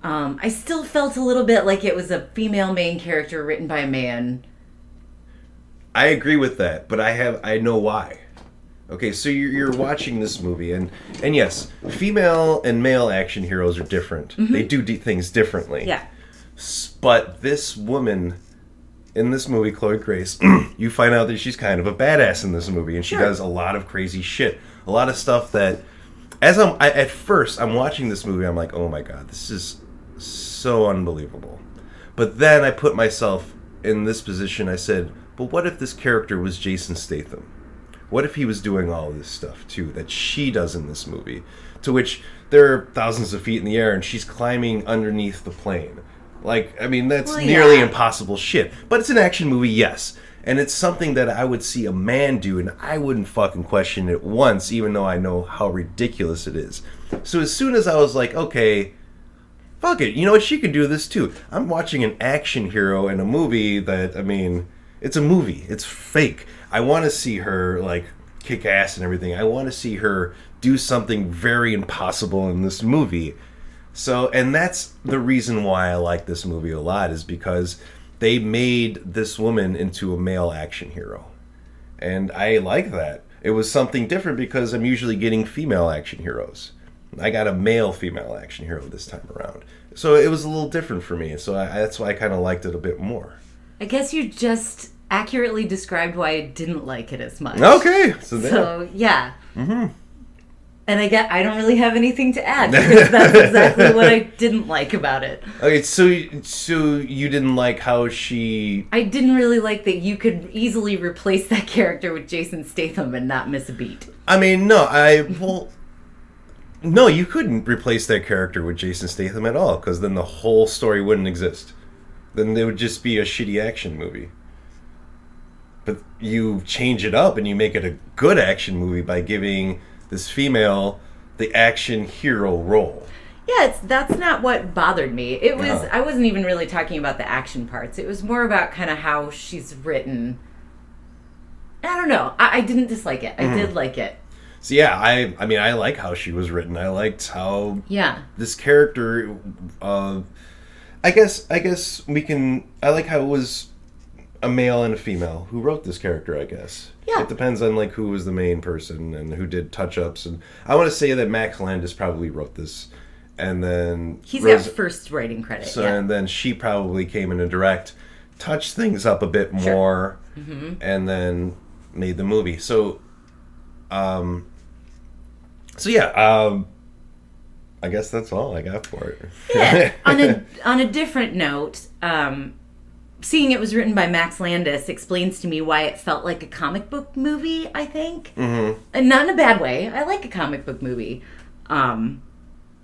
Um, I still felt a little bit like it was a female main character written by a man. I agree with that, but I have I know why. Okay, so you're, you're watching this movie, and and yes, female and male action heroes are different. Mm-hmm. They do d- things differently. Yeah. S- But this woman in this movie, Chloe Grace, you find out that she's kind of a badass in this movie, and she Sure. does a lot of crazy shit, a lot of stuff that. As I'm I, at first, I'm watching this movie, I'm like, oh my god, this is so unbelievable. But then I put myself in this position. I said, but what if this character was Jason Statham? What if he was doing all this stuff too that she does in this movie? To which there are thousands of feet in the air and she's climbing underneath the plane. Like, I mean, that's Well, nearly yeah. impossible shit. But it's an action movie, yes. And it's something that I would see a man do and I wouldn't fucking question it once, even though I know how ridiculous it is. So as soon as I was like, okay, fuck it. You know what? She could do this too. I'm watching an action hero in a movie that, I mean, it's a movie. It's fake. I want to see her, like, kick ass and everything. I want to see her do something very impossible in this movie. So, and that's the reason why I like this movie a lot, is because they made this woman into a male action hero. And I like that. It was something different because I'm usually getting female action heroes. I got a male female action hero this time around. So it was a little different for me. So I, that's why I kind of liked it a bit more. I guess you just accurately described why I didn't like it as much. Okay. So. So yeah. Mm-hmm. And I get I don't really have anything to add because that's exactly what I didn't like about it. okay, so so you didn't like how she I didn't really like that you could easily replace that character with Jason Statham and not miss a beat. I mean, no, I well, no, you couldn't replace that character with Jason Statham at all, because then the whole story wouldn't exist. Then it would just be a shitty action movie. But you change it up and you make it a good action movie by giving this female the action hero role. Yeah, it's that's not what bothered me. It was No. I wasn't even really talking about the action parts. It was more about kind of how she's written. I don't know. I, I didn't dislike it. I Mm-hmm. did like it. So yeah, I I mean I like how she was written. I liked how Yeah. this character uh i guess i guess we can i like how it was a male and a female who wrote this character i guess Yeah. it depends on like who was the main person and who did touch-ups and i want to say that max landis probably wrote this and then He's Rose- got first writing credit. so yeah. and then she probably came in and direct, touched things up a bit Sure. Mm-hmm. more, and then made the movie. So, um, so yeah, um, I guess that's all I got for it. Yeah. on a on a different note, um, seeing it was written by Max Landis explains to me why it felt like a comic book movie. I think, mm-hmm. and not in a bad way. I like a comic book movie. Um,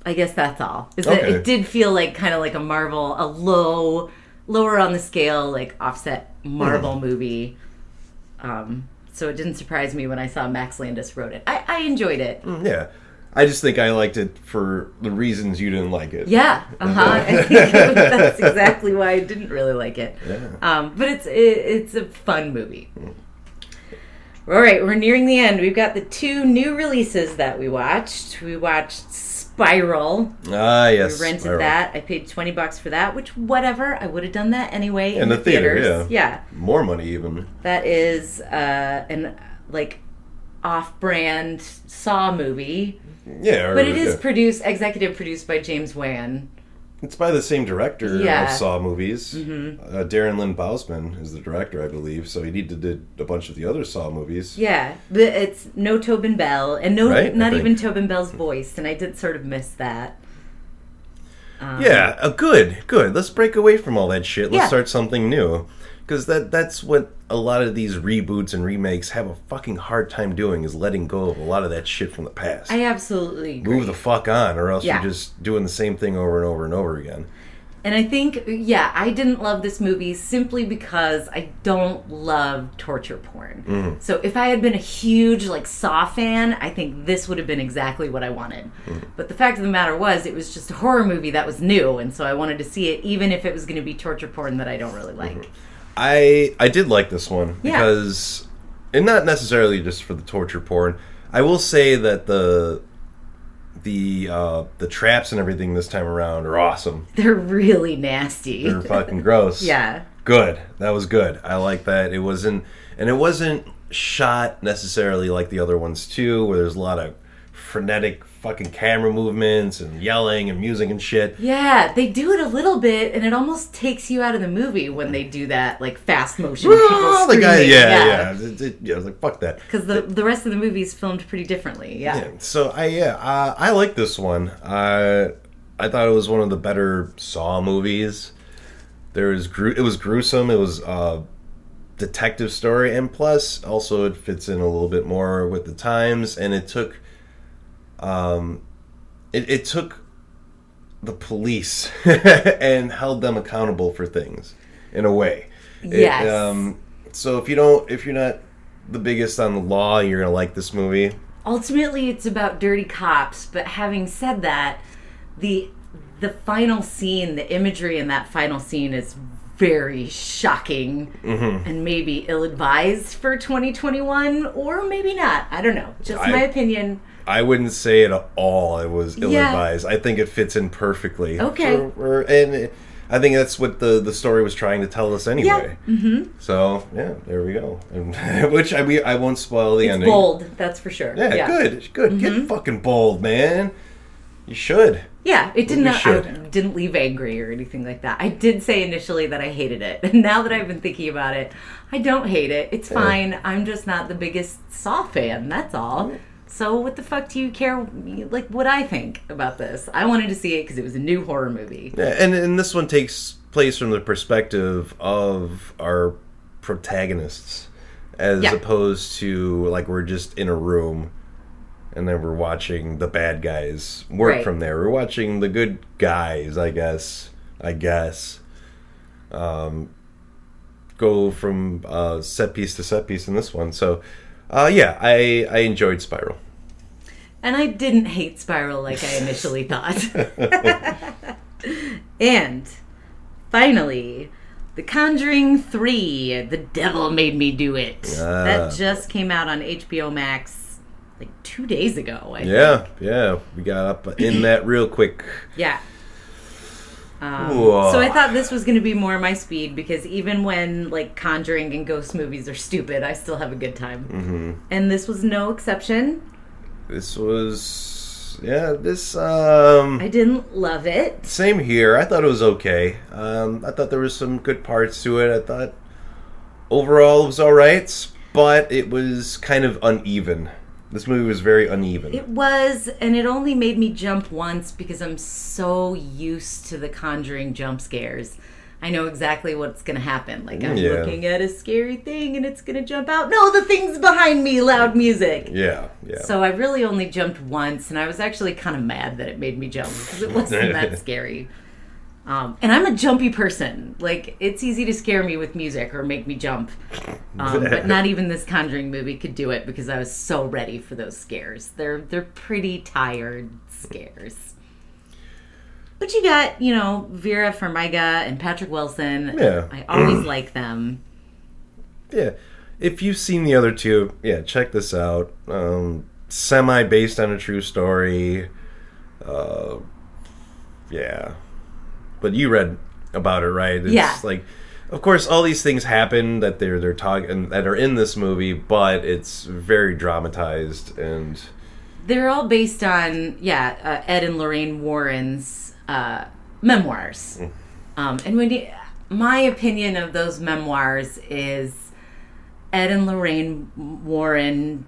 I guess that's all. Is that it did feel like kind of like a Marvel, a low, lower on the scale, like offset Marvel movie. Um, so it didn't surprise me when I saw Max Landis wrote it. I, I enjoyed it. yeah, I just think I liked it for the reasons you didn't like it. Yeah, uh huh. That's exactly why I didn't really like it. Yeah. Um, but it's it, it's a fun movie. All right, we're nearing the end. We've got the two new releases that we watched. We watched Spiral. Ah, yes. We rented Spiral. that. I paid twenty bucks for that, which whatever. I would have done that anyway in, In the theater, theaters. yeah. More money even. That is uh, an like off-brand Saw movie, Yeah, or- but it is yeah. produced, executive produced by James Wan. It's by the same director Yeah. of Saw movies. Mm-hmm. Uh, Darren Lynn Bousman is the director, I believe. So he did, did a bunch of the other Saw movies. Yeah, but it's no Tobin Bell and no, Right, not even Tobin Bell's voice, and I did sort of miss that. Um, Yeah, uh, good, good. Let's break away from all that shit. Let's Yeah. start something new. Because that that's what a lot of these reboots and remakes have a fucking hard time doing is letting go of a lot of that shit from the past. I absolutely agree. Move the fuck on, or else Yeah. you're just doing the same thing over and over and over again. And I think, yeah, I didn't love this movie simply because I don't love torture porn. Mm-hmm. So if I had been a huge like Saw fan, I think this would have been exactly what I wanted. Mm-hmm. But the fact of the matter was, it was just a horror movie that was new, and so I wanted to see it, even if it was going to be torture porn that I don't really like. Mm-hmm. I I did like this one Yeah. because, and not necessarily just for the torture porn. I will say that the the uh, the traps and everything this time around are awesome. They're really nasty. They're fucking gross. yeah. good. That was good. I like that. It wasn't, and it wasn't shot necessarily like the other ones too, where there's a lot of frenetic fucking camera movements and yelling and music and shit. Yeah, they do it a little bit, and it almost takes you out of the movie when they do that, like fast motion. Oh, the guy, yeah, yeah, It- it- yeah. I was like, fuck that. Because the the rest of the movie is filmed pretty differently. Yeah. Yeah. So I yeah, uh, I like this one. I I thought it was one of the better Saw movies. There was gru- it was gruesome. It was uh, detective story, and plus also it fits in a little bit more with the times. And it took, um, it, it took the police and held them accountable for things in a way. It, Yes. um, so if you don't, if you're not the biggest on the law, you're gonna like this movie. Ultimately, it's about dirty cops. But having said that, the the final scene, the imagery in that final scene is very shocking Mm-hmm. and maybe ill-advised for 2021 or maybe not i don't know just I- my opinion I wouldn't say it at all. It was ill Yeah. advised. I think it fits in perfectly. Okay. For- for- and it- I think that's what the, the story was trying to tell us anyway. Yeah. Mm-hmm. So yeah, there we go. And, which I mean, I won't spoil the it's ending. bold that's for sure Yeah, good, good. Get fucking bold, man. You should. Yeah, it didn't. We I didn't leave angry or anything like that. I did say initially that I hated it, and now that I've been thinking about it, I don't hate it. It's fine. I'm just not the biggest Saw fan. That's all. So what the fuck do you care? Like what I think about this? I wanted to see it because it was a new horror movie. Yeah, and and this one takes place from the perspective of our protagonists, as Yeah. opposed to like we're just in a room, and then we're watching the bad guys work Right. from there. We're watching the good guys, I guess. I guess. Um, go from uh, set piece to set piece in this one. So, uh, yeah, I I enjoyed Spiral. And I didn't hate Spiral like I initially thought. and finally, The Conjuring 3, The Devil Made Me Do It. Ah. That just came out on HBO Max like two days ago. I think. Yeah, yeah, we got up in that real quick. Yeah. Um, so I thought this was going to be more my speed because even when like Conjuring and ghost movies are stupid, I still have a good time. Mm-hmm. And this was no exception. This was yeah. This um, I didn't love it. same here. I thought it was okay. Um, I thought there was some good parts to it. I thought overall it was all right, but it was kind of uneven. This movie was very uneven. It was, and it only made me jump once because I'm so used to the Conjuring jump scares. I know exactly what's going to happen. Like, I'm Yeah. looking at a scary thing and it's going to jump out. No, the thing's behind me, loud music. yeah, yeah. So I really only jumped once, and I was actually kind of mad that it made me jump because it wasn't that scary. Um, and I'm a jumpy person. Like it's easy to scare me with music or make me jump, um, but not even this Conjuring movie could do it because I was so ready for those scares. They're they're pretty tired scares. But you got you know Vera Farmiga and Patrick Wilson. Yeah. I always like them. Yeah. If you've seen the other two, yeah, check this out. Um, Semi based on a true story. Uh, yeah. But you read about it, right? It's Yeah. like of course all these things happen that they're they're talking that are in this movie, but it's very dramatized and They're all based on yeah uh, Ed and Lorraine Warren's uh, memoirs. Um, and when you, my opinion of those memoirs is Ed and Lorraine Warren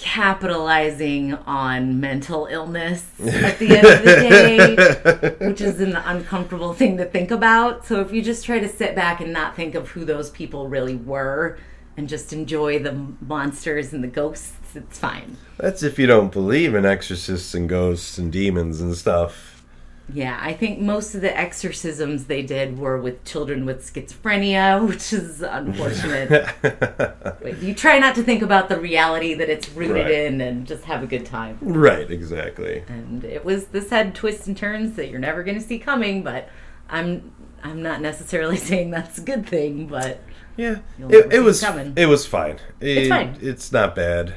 capitalizing on mental illness at the end of the day, which is an uncomfortable thing to think about. So if you just try to sit back and not think of who those people really were and just enjoy the monsters and the ghosts, it's fine. that's if you don't believe in exorcists and ghosts and demons and stuff. Yeah, I think most of the exorcisms they did were with children with schizophrenia, which is unfortunate. but you try not to think about the reality that it's rooted Right. in and just have a good time. right, exactly. And it was this had twists and turns that you're never going to see coming, but I'm I'm not necessarily saying that's a good thing, but Yeah, it, it it was coming. it was fine. It- fine. It's not bad.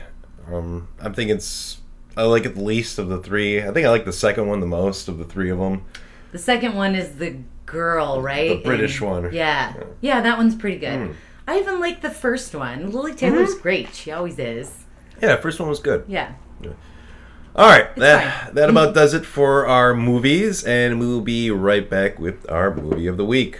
Um, I'm thinking it's I like it the least of the three. I think I like the second one the most of the three of them. the second one is the girl, right? The British And- one. Yeah. Yeah, that one's pretty good. Hmm. I even like the first one. Lili Taylor's mm-hmm. great. She always is. Yeah, first one was good. Yeah. All right, that fine. that about mm-hmm. does it for our movies, and we will be right back with our movie of the week.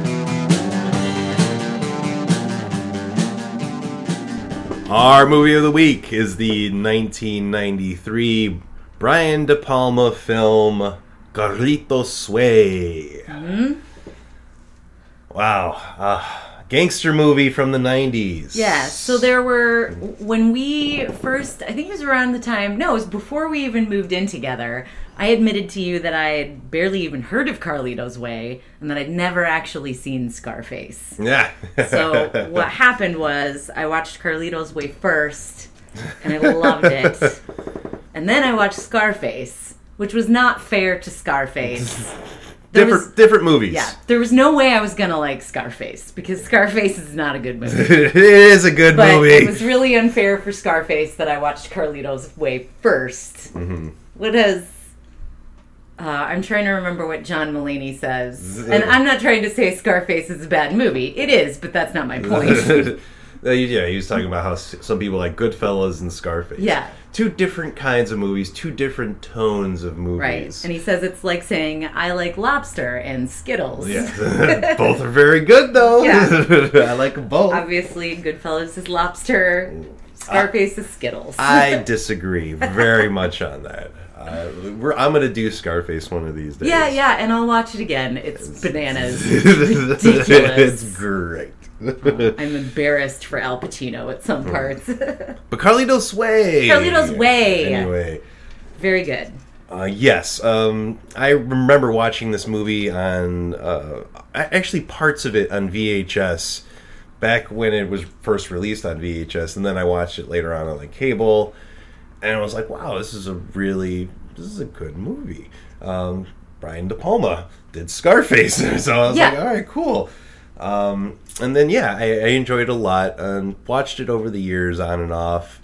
Our movie of the week is the 1993 Brian De Palma film Carlitos Way. Wow, uh, gangster movie from the 90s. Yeah, so there were when we first I think it was around the time no, it was before we even moved in together. I admitted to you that I had barely even heard of Carlito's Way and that I'd never actually seen Scarface. Yeah. So what happened was I watched Carlito's Way first and I loved it. And then I watched Scarface, which was not fair to Scarface. There different was- different movies. Yeah, there was no way I was gonna like Scarface because Scarface is not a good movie. it is a good But movie. it was really unfair for Scarface that I watched Carlito's Way 1st Mm-hmm. What has uh, I'm trying to remember what John Mulaney says, and I'm not trying to say Scarface is a bad movie. It is, but that's not my point. Uh, yeah, he was talking about how some people like Goodfellas and Scarface. Yeah. Two different kinds of movies, two different tones of movies. right, and he says it's like saying I like lobster and Skittles. Yeah. both are very good, though. Yeah. I like them both. Obviously, Goodfellas is lobster. Scarface is Skittles. I disagree very much on that. Uh, we're, I'm going to do Scarface one of these days. yeah, yeah, and I'll watch it again. It's bananas. It's ridiculous. it's great. I'm embarrassed for Al Pacino at some parts. but Carlito's Way. Carlito's Way. Anyway. Very good. Uh, yes, um, I remember watching this movie on uh, actually parts of it on VHS back when it was first released on VHS, and then I watched it later on on like cable, and I was like, wow, this is a really this is a good movie. Um, Brian De Palma did Scarface, so I was Yeah. like, all right, cool. Um, and then yeah, I, I enjoyed it a lot and watched it over the years on and off.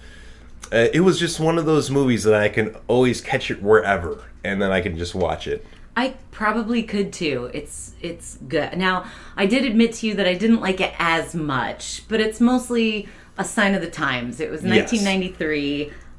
Uh, it was just one of those movies that I can always catch it wherever, and then I can just watch it. I probably could too. It's it's good. Now, I did admit to you that I didn't like it as much, but it's mostly a sign of the times. It was Yes.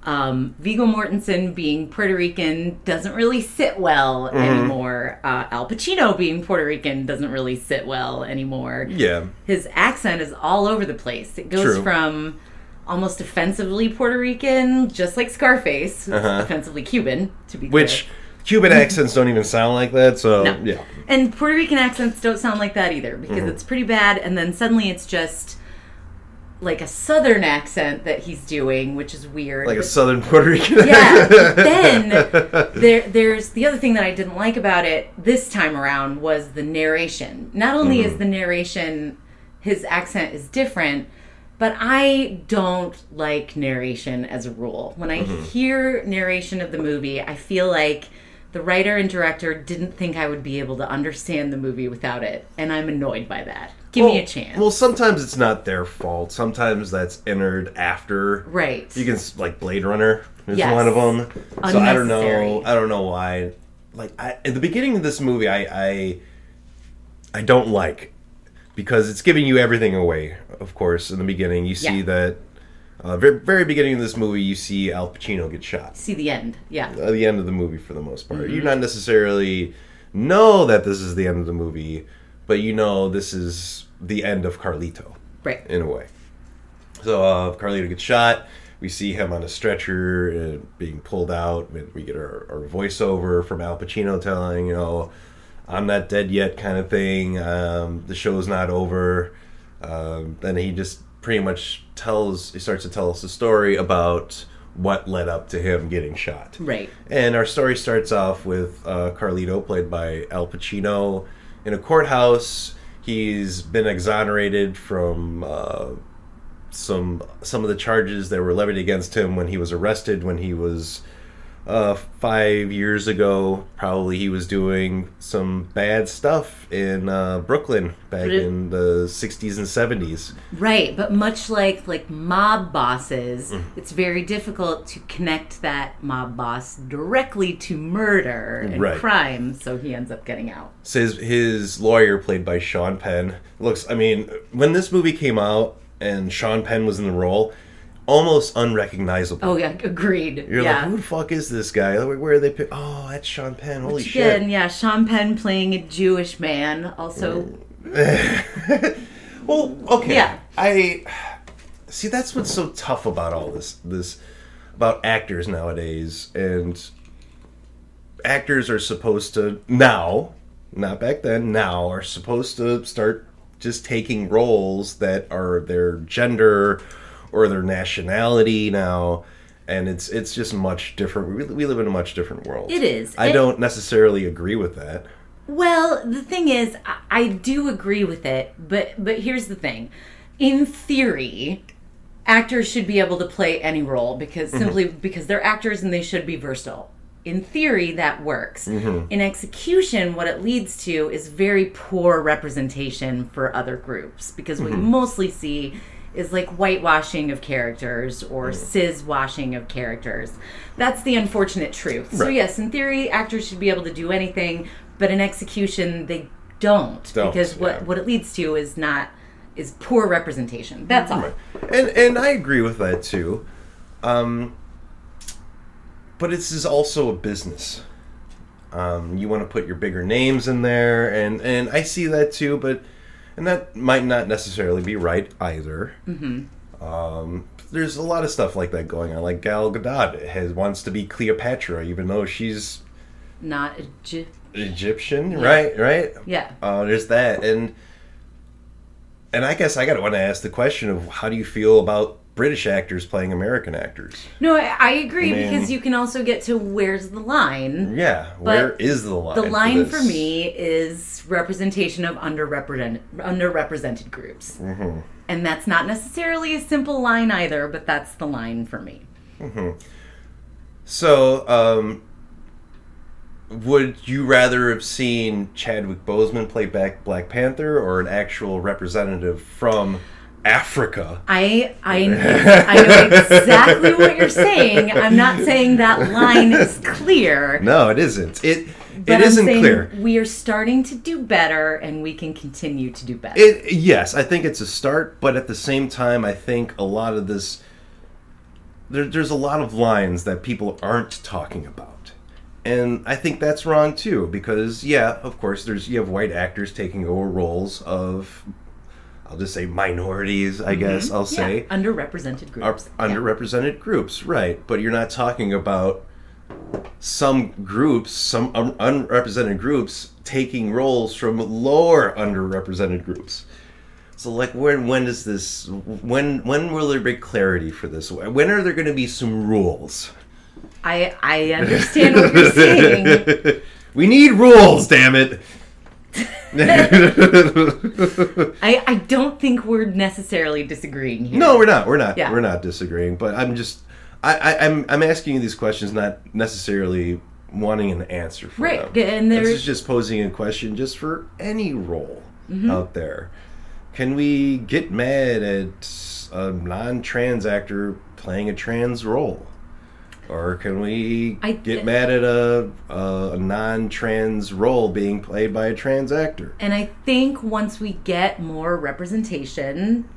1993. Um, Viggo Mortensen being Puerto Rican doesn't really sit well Mm-hmm. anymore. Uh, Al Pacino being Puerto Rican doesn't really sit well anymore. Yeah, His accent is all over the place. It goes True. from almost offensively Puerto Rican, just like Scarface, who's Uh-huh. offensively Cuban, to be which clear. Cuban accents don't even sound like that. So No. yeah, And Puerto Rican accents don't sound like that either because Mm-hmm. it's pretty bad. And then suddenly it's just like a southern accent that he's doing, which is weird. like a Southern Puerto Rican. yeah. but then there, there's the other thing that I didn't like about it this time around was the narration. Not only Mm-hmm. is the narration, his accent is different, but I don't like narration as a rule. When I Mm-hmm. hear narration of the movie, I feel like the writer and director didn't think I would be able to understand the movie without it, and I'm annoyed by that. Give me a chance. Well, sometimes it's not their fault. Sometimes that's entered after. right. You can like Blade Runner is Yes. one of them. So I don't know. I don't know why. Like I, at the beginning of this movie, I, I I don't like because it's giving you everything away. Of course, in the beginning, you see Yeah. that. Uh, very, very beginning of this movie, you see Al Pacino get shot. See the end. Yeah. At the end of the movie, for the most part, Mm-hmm. you not necessarily know that this is the end of the movie, but you know this is the end of Carlito Right. in a way. So uh, Carlito gets shot. We see him on a stretcher uh, being pulled out. We- We get our, our voiceover from Al Pacino telling, you know, I'm not dead yet, kind of thing. Um, the show's not over. Um, then he just pretty much tells, he starts to tell us a story about what led up to him getting shot. Right. And our story starts off with uh, Carlito, played by Al Pacino, in a courthouse. He's been exonerated from uh, some some of the charges that were levied against him when he was arrested when he was uh, five years ago. Probably he was doing some bad stuff in uh, Brooklyn back it- in the '60s and '70s. Right, but much like like mob bosses, Mm. it's very difficult to connect that mob boss directly to murder and Right. crime, so he ends up getting out. So his, his lawyer, played by Sean Penn, looks. I mean, when this movie came out and Sean Penn was in the role, almost unrecognizable. Oh yeah, agreed. You're yeah. like, who the fuck is this guy? Like, Where are they? Pick- oh, that's Sean Penn. Holy Which shit! Again, yeah, Sean Penn playing a Jewish man, also Well, okay. Yeah. I see. That's what's so tough about all this. This about actors nowadays, and actors are supposed to now, not back then. Now are supposed to start just taking roles that are their gender or their nationality now. And it's it's just much different. We, we live in a much different world. It is. I It- don't necessarily agree with that. Well, the thing is, I, I do agree with it, but but here's the thing. In theory, actors should be able to play any role because mm-hmm. simply because they're actors and they should be versatile. In theory, that works. Mm-hmm. In execution, what it leads to is very poor representation for other groups because what mm-hmm. you mostly see is like whitewashing of characters or cis washing of characters. That's the unfortunate truth. So yes, in theory, actors should be able to do anything, but in execution, they don't, Don't, because what yeah. what it leads to is not is poor representation. That's all. Right. And and I agree with that too. Um, but this is also a business. Um, you want to put your bigger names in there, and and I see that too. But and that might not necessarily be right either. Mm-hmm. Um, there's a lot of stuff like that going on. Like Gal Gadot has wants to be Cleopatra, even though she's Not J- Egyptian, right? Right. yeah. Uh, there's that, and and I guess I got to want to ask the question of how do you feel about British actors playing American actors. No, I, I agree I mean- because you can also get to where's the line. Yeah, where is the line? The line this? for me is representation of underrepresented underrepresented groups, Mm-hmm. and that's not necessarily a simple line either, but that's the line for me. So, um, would you rather have seen Chadwick Boseman play back Black Panther or an actual representative from Africa? I I I know exactly what you're saying. I'm not saying that line is clear. No, it isn't. It But it isn't clear. We are starting to do better, and we can continue to do better. It yes, I think it's a start, but at the same time, I think a lot of this there, there's a lot of lines that people aren't talking about, and I think that's wrong too. Because yeah, of course, there's you have white actors taking over roles of I'll just say minorities. I mm-hmm. guess I'll say yeah, underrepresented are groups. Yeah. underrepresented groups, right? But you're not talking about some groups, some un- unrepresented groups taking roles from lower underrepresented groups. So, like, when when does this? When when will there be clarity for this? When are there going to be some rules? I I understand what you're saying. we need rules, damn it. I I don't think we're necessarily disagreeing here. No, we're not. We're not. Yeah. We're not disagreeing. But I'm just, I, I, I'm, I'm asking you these questions, not necessarily wanting an answer for Right, them. and this is just posing a question, just for any role Mm-hmm. out there. Can we get mad at a non-trans actor playing a trans role? Or can we I- get mad at a, a, a non-trans role being played by a trans actor? And I think once we get more representation,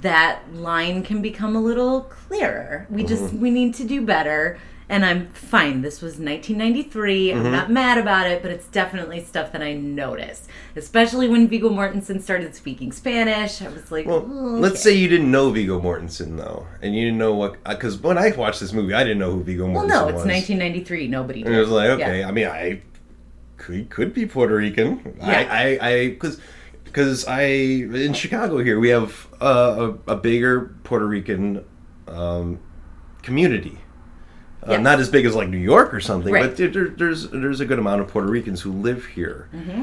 that line can become a little clearer. We just Mm-hmm. we need to do better. And I'm fine. This was 1993. Mm-hmm. I'm not mad about it, but it's definitely stuff that I noticed. Especially when Viggo Mortensen started speaking Spanish. I was like, Well, "Oh, let's say you didn't know Viggo Mortensen though, and you didn't know what because when I watched this movie, I didn't know who Viggo Mortensen was. Well, no, it's was. 1993. Nobody did. And it was like, okay, Yeah. I mean, I could could be Puerto Rican. Yeah. I, I, I, because because I in Chicago here we have uh, a, a bigger Puerto Rican um, community. Uh, Yes. Not as big as like New York or something, Right. but there, there- there's there's a good amount of Puerto Ricans who live here. Mm-hmm.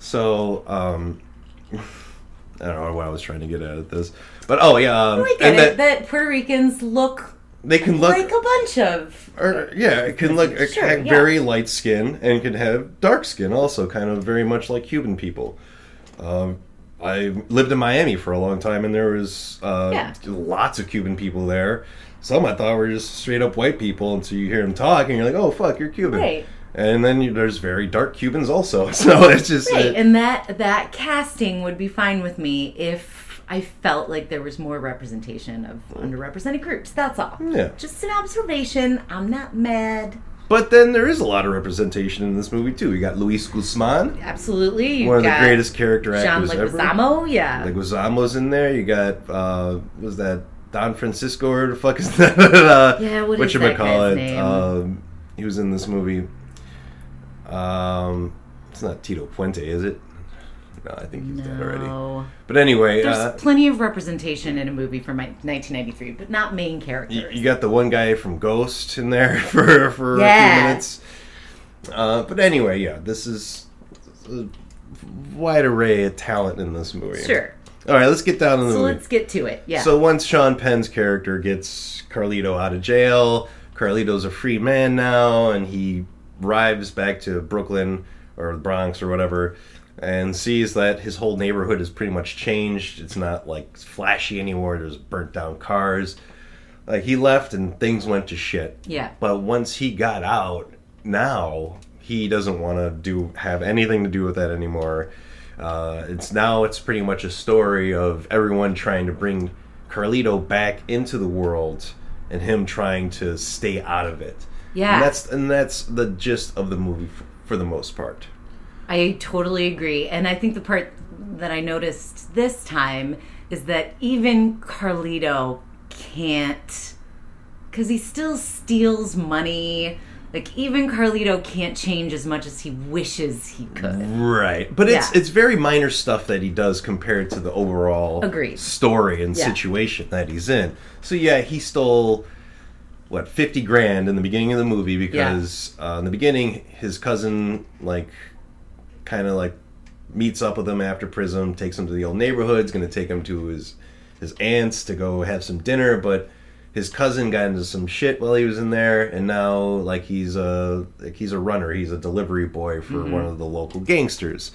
So um, I don't know what I was trying to get at at this, but oh yeah, um, I get and it. that, That Puerto Ricans look they can look like a bunch of. or, yeah, it can look Sure, have yeah. very light skin and can have dark skin also, kind of very much like Cuban people. Um, I lived in Miami for a long time, and there was uh, Yeah. lots of Cuban people there. Some I thought were just straight up white people until you hear them talk, and you're like, "Oh fuck, you're Cuban." Right. And then you, there's very dark Cubans also, so it's just Right, uh, and that that casting would be fine with me if I felt like there was more representation of underrepresented groups. That's all. Yeah. Just an observation. I'm not mad. But then there is a lot of representation in this movie too. We got Luis Guzman, Absolutely. You've one of the greatest character John actors ever. John Leguizamo. Yeah. Leguizamo's in there. You got uh was that Don Francisco or the fuck is that? uh, Yeah, what is that guy's name? Um, he was in this movie. Um, it's not Tito Puente, is it? No, I think he's dead already. But anyway, There's uh, plenty of representation in a movie from my 1993, but not main characters. you, you got the one guy from Ghost in there for for a few minutes. Uh, but anyway, yeah, this is a wide array of talent in this movie. Sure. All right, let's get down to the So movie. let's get to it. Yeah. So once Sean Penn's character gets Carlito out of jail, Carlito's a free man now, and he arrives back to Brooklyn or the Bronx or whatever, and sees that his whole neighborhood has pretty much changed. It's not like flashy anymore. There's burnt down cars. Like he left and things went to shit. yeah. But once he got out, now he doesn't want to do have anything to do with that anymore. Uh, it's now it's pretty much a story of everyone trying to bring Carlito back into the world and him trying to stay out of it. Yeah. and that's and that's the gist of the movie f- for the most part. I totally agree. And I think the part that I noticed this time is that even Carlito can't, because he still steals money. Like even Carlito can't change as much as he wishes he could. Right, but it's Yeah. it's very minor stuff that he does compared to the overall Agreed. story and Yeah. situation that he's in. So yeah, he stole what fifty grand in the beginning of the movie because uh, in the beginning his cousin like kind of like meets up with him after prison, takes him to the old neighborhood, is going to take him to his his aunt's to go have some dinner, but his cousin got into some shit while he was in there, and now like he's a like he's a runner, he's a delivery boy for one of the local gangsters.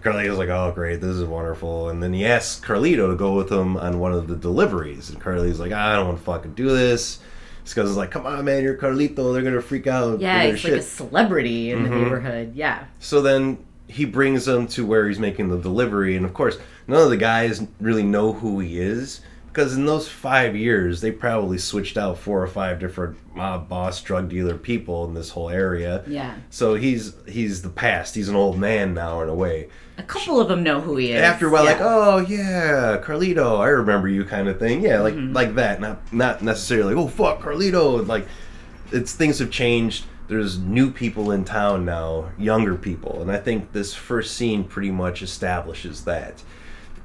Carlito's like, oh great, this is wonderful, and then he asks Carlito to go with him on one of the deliveries, and Carlito's like, I don't want to fucking do this. His cousin's like, come on, man, you're Carlito, they're gonna freak out. Yeah, They're he's gonna like a celebrity in Mm-hmm. the neighborhood. Yeah. So then he brings them to where he's making the delivery, and of course, none of the guys really know who he is because in those five years, they probably switched out four or five different mob boss, drug dealer people in this whole area. Yeah. So he's he's the past. He's an old man now in a way. A couple of them know who he is. After a while, yeah. like, oh yeah, Carlito, I remember you, kind of thing. Yeah, like Mm-hmm. like that. Not not necessarily. Oh fuck, Carlito. Like it's things have changed. There's new people in town now, younger people, and I think this first scene pretty much establishes that.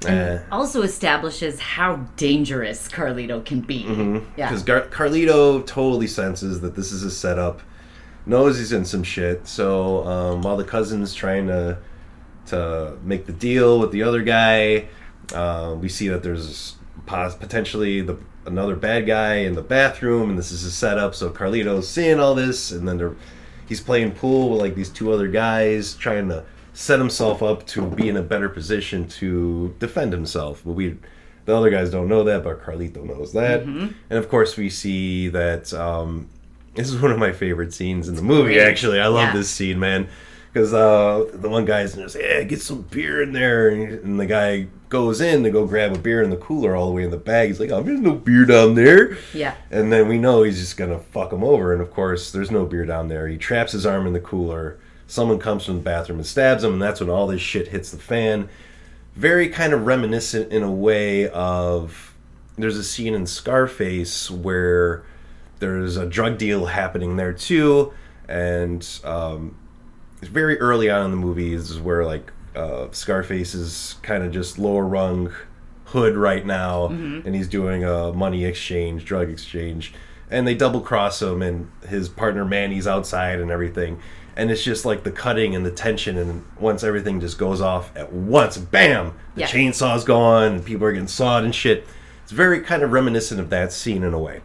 Uh, also establishes how dangerous Carlito can be. Mm-hmm. Yeah. because Gar- Carlito totally senses that this is a setup, knows he's in some shit. So um, while the cousin's trying to to make the deal with the other guy, uh, we see that there's pos- potentially the another bad guy in the bathroom, and this is a setup. So Carlito's seeing all this, and then they're, he's playing pool with like these two other guys, trying to set himself up to be in a better position to defend himself. But we, the other guys don't know that, but Carlito knows that. And of course, we see that um, this is one of my favorite scenes in the movie. great. Actually, I love Yeah. this scene, man. Because uh, the one guy's just, yeah, get some beer in there. And the guy goes in to go grab a beer in the cooler all the way in the bag. He's like, oh, there's no beer down there. Yeah. And then we know he's just going to fuck him over. And of course, there's no beer down there. He traps his arm in the cooler. Someone comes from the bathroom and stabs him. And that's when all this shit hits the fan. Very kind of reminiscent in a way of. There's a scene in Scarface where there's a drug deal happening there too. And um, it's very early on in the movie is where like uh, Scarface is kind of just lower rung hood right now, and he's doing a money exchange, drug exchange, and they double cross him, and his partner Manny's outside and everything, and it's just like the cutting and the tension, and once everything just goes off at once, bam, the Yeah. chainsaw's gone, and people are getting sawed and shit. It's very kind of reminiscent of that scene in a way.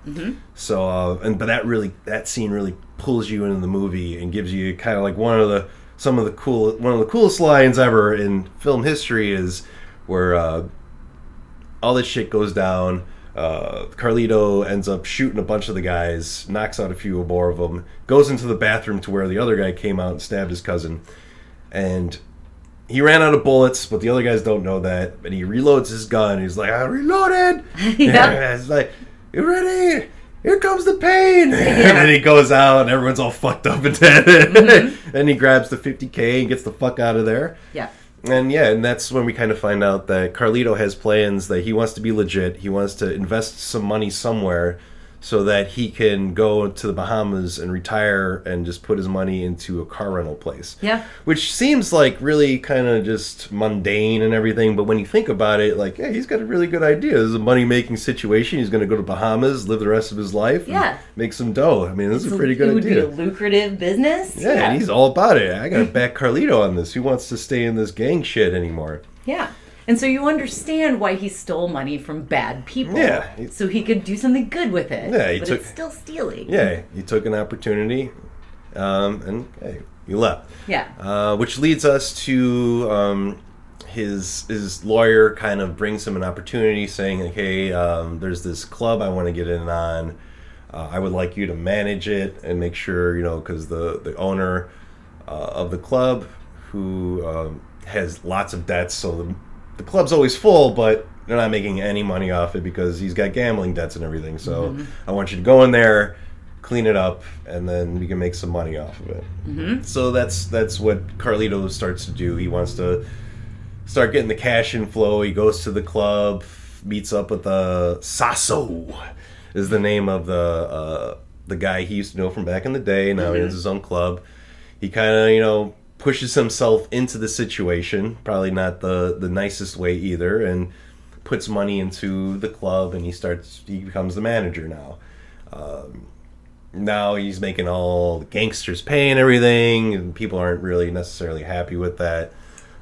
So, uh, and but that really that scene really pulls you into the movie and gives you kind of like one of the some of the cool one of the coolest lines ever in film history is where uh, all this shit goes down. Uh, Carlito ends up shooting a bunch of the guys, knocks out a few more of them, goes into the bathroom to where the other guy came out and stabbed his cousin, and he ran out of bullets, but the other guys don't know that. And he reloads his gun. He's like, "I reloaded." Yeah. It's like, "You ready? Here comes the pain." and then he goes out, and everyone's all fucked up and dead. Mm-hmm. and he grabs the 50k and gets the fuck out of there. Yeah. And yeah, and that's when we kind of find out that Carlito has plans that he wants to be legit. He wants to invest some money somewhere so that he can go to the Bahamas and retire and just put his money into a car rental place. Yeah. Which seems like really kind of just mundane and everything, but when you think about it, like, yeah, he's got a really good idea. This is a money making situation. He's going to go to Bahamas, live the rest of his life, Yeah. make some dough. I mean, this is a pretty it good would idea. be a lucrative business. Yeah, and he's all about it. I gotta back Carlito on this. Who wants to stay in this gang shit anymore? Yeah. And so you understand why he stole money from bad people. Yeah. So he could do something good with it. Yeah, he but took- it's still stealing. Yeah, he took an opportunity, um, and hey, he left. Yeah. Uh, which leads us to um, his his lawyer kind of brings him an opportunity, saying, like, "Hey, um, there's this club I want to get in on. Uh, I would like you to manage it and make sure you know because the the owner uh, of the club who um, has lots of debts, so the the club's always full, but they're not making any money off it because he's got gambling debts and everything. So I want you to go in there, clean it up, and then we can make some money off of it. So that's that's what Carlito starts to do. He wants to start getting the cash inflow. He goes to the club, meets up with uh, Sasso, is the name of the uh, the guy he used to know from back in the day. Now he has his own club. He kind of, you know, pushes himself into the situation. Probably not the the nicest way either, and puts money into the club. And he starts. He becomes the manager now. Um, now he's making all the gangsters pay and everything, and people aren't really necessarily happy with that.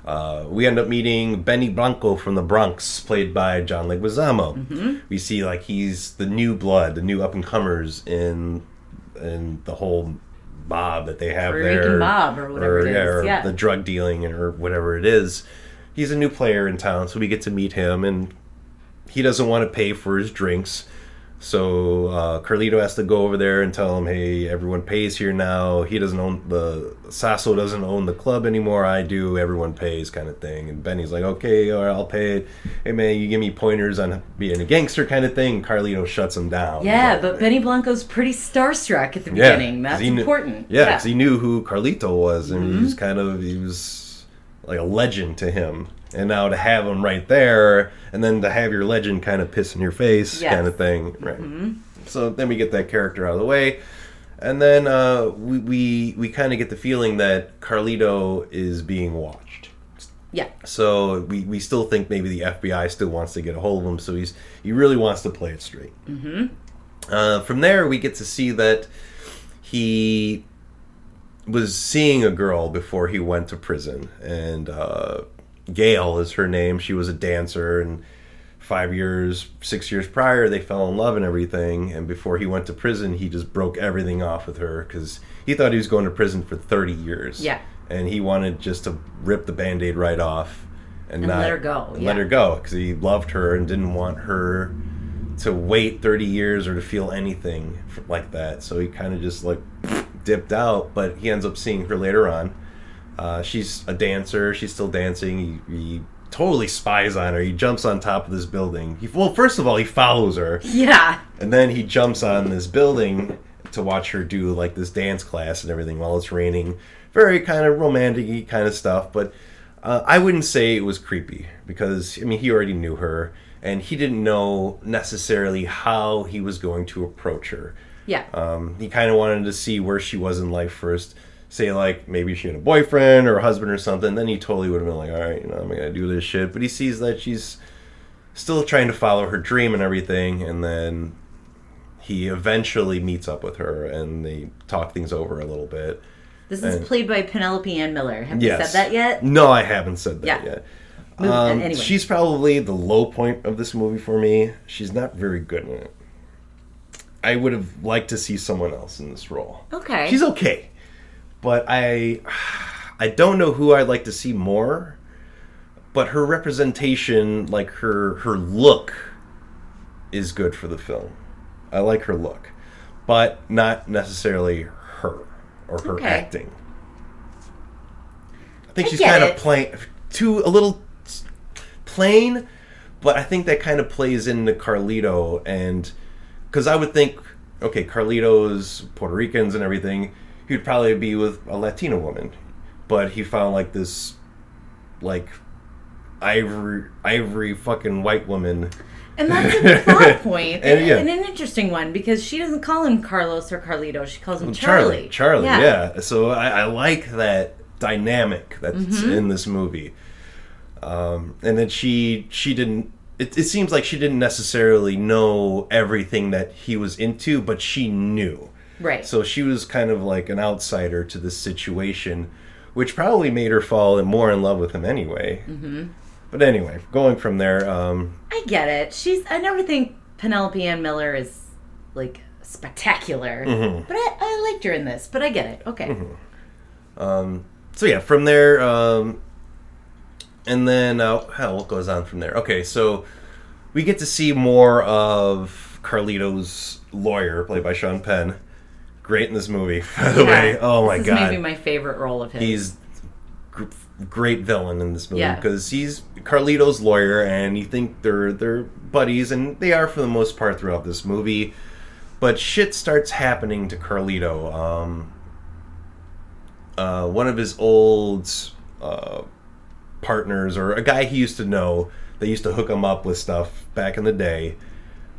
Uh, we end up meeting Benny Blanco from the Bronx, played by John Leguizamo. We see like he's the new blood, the new up and comers in in the whole mob that they have Puerto Rican there, or whatever it is, or yeah. the drug dealing or whatever it is. He's a new player in town, so we get to meet him, and he doesn't want to pay for his drinks. So uh, Carlito has to go over there and tell him, "Hey, everyone pays here now. He doesn't own the Sasso doesn't own the club anymore. I do. Everyone pays, kind of thing." And Benny's like, "Okay, all right, I'll pay it. Hey, man, you give me pointers on being a gangster, kind of thing." Carlito shuts him down. Yeah, He's but Benny Blanco's pretty starstruck at the yeah, beginning. That's knew- important. Yeah, because he knew who Carlito was, and he was Mm-hmm. kind of he was like a legend to him. And now to have him right there, and then to have your legend kind of piss in your face, Yes. kind of thing, right? So then we get that character out of the way, and then uh, we we, we kind of get the feeling that Carlito is being watched. yeah. So we, we still think maybe the FBI still wants to get a hold of him. So he's he really wants to play it straight. Mm-hmm. Uh, from there, we get to see that he was seeing a girl before he went to prison, and uh, Gail is her name. She was a dancer, and five years, six years prior, they fell in love and everything. And before he went to prison, he just broke everything off with her because he thought he was going to prison for thirty years Yeah. and he wanted just to rip the band-aid right off and, And not let her go, and let her go because he loved her and didn't want her to wait 30 years or to feel anything like that so he kind of just like dipped out but he ends up seeing her later on uh, she's a dancer she's still dancing he, he totally spies on her he jumps on top of this building he, well first of all he follows her Yeah. and then he jumps on this building to watch her do like this dance class and everything while it's raining. Very kind of romantic kind of stuff, but uh, I wouldn't say it was creepy because, I mean, he already knew her and he didn't know necessarily how he was going to approach her. Yeah. Um, he kind of wanted to see where she was in life first. Say like maybe she had a boyfriend or a husband or something. Then he totally would have been like, all right, you know, I'm gonna do this shit. But he sees that she's still trying to follow her dream and everything, and then he eventually meets up with her and they talk things over a little bit. this is played by Penelope Ann Miller. Have Yes. you said that yet? No, I haven't said that Yeah. yet. Move- Um, anyway. She's probably the low point of this movie for me. She's not very good in it. I would have liked to see someone else in this role. Okay. She's okay, but I, I don't know who I'd like to see more. But her representation, like her her look, is good for the film. I like her look, but not necessarily her or her Okay. acting. I think I she's kind of plain, too a little plain, but I think that kind of plays into Carlito and because I would think, okay, Carlito's Puerto Ricans and everything, he'd probably be with a Latina woman, but he found like this, like ivory ivory fucking white woman. And that's a plot point, And, and, yeah. and an interesting one because she doesn't call him Carlos or Carlito. She calls him Charlie. Charlie, Charlie, yeah. So I, I like that dynamic that's Mm-hmm. in this movie. Um, and then she she didn't. It, it seems like she didn't necessarily know everything that he was into, but she knew. Right. So she was kind of like an outsider to this situation, which probably made her fall more in love with him anyway. Mm-hmm. But anyway, going from there, um, I get it. She's. I never think Penelope Ann Miller is like spectacular, Mm-hmm. but I, I liked her in this. But I get it. Okay. Um. so yeah, from there, um, and then uh, hell, what goes on from there? Okay, so we get to see more of Carlito's lawyer, played by Sean Penn. Great in this movie, by the way. Oh my this god, maybe my favorite role of his. he's gr- great villain in this movie Yeah. because he's Carlito's lawyer, and you think they're they're buddies, and they are for the most part throughout this movie. But shit starts happening to Carlito. Um, uh, one of his old uh, partners, or a guy he used to know, they used to hook him up with stuff back in the day.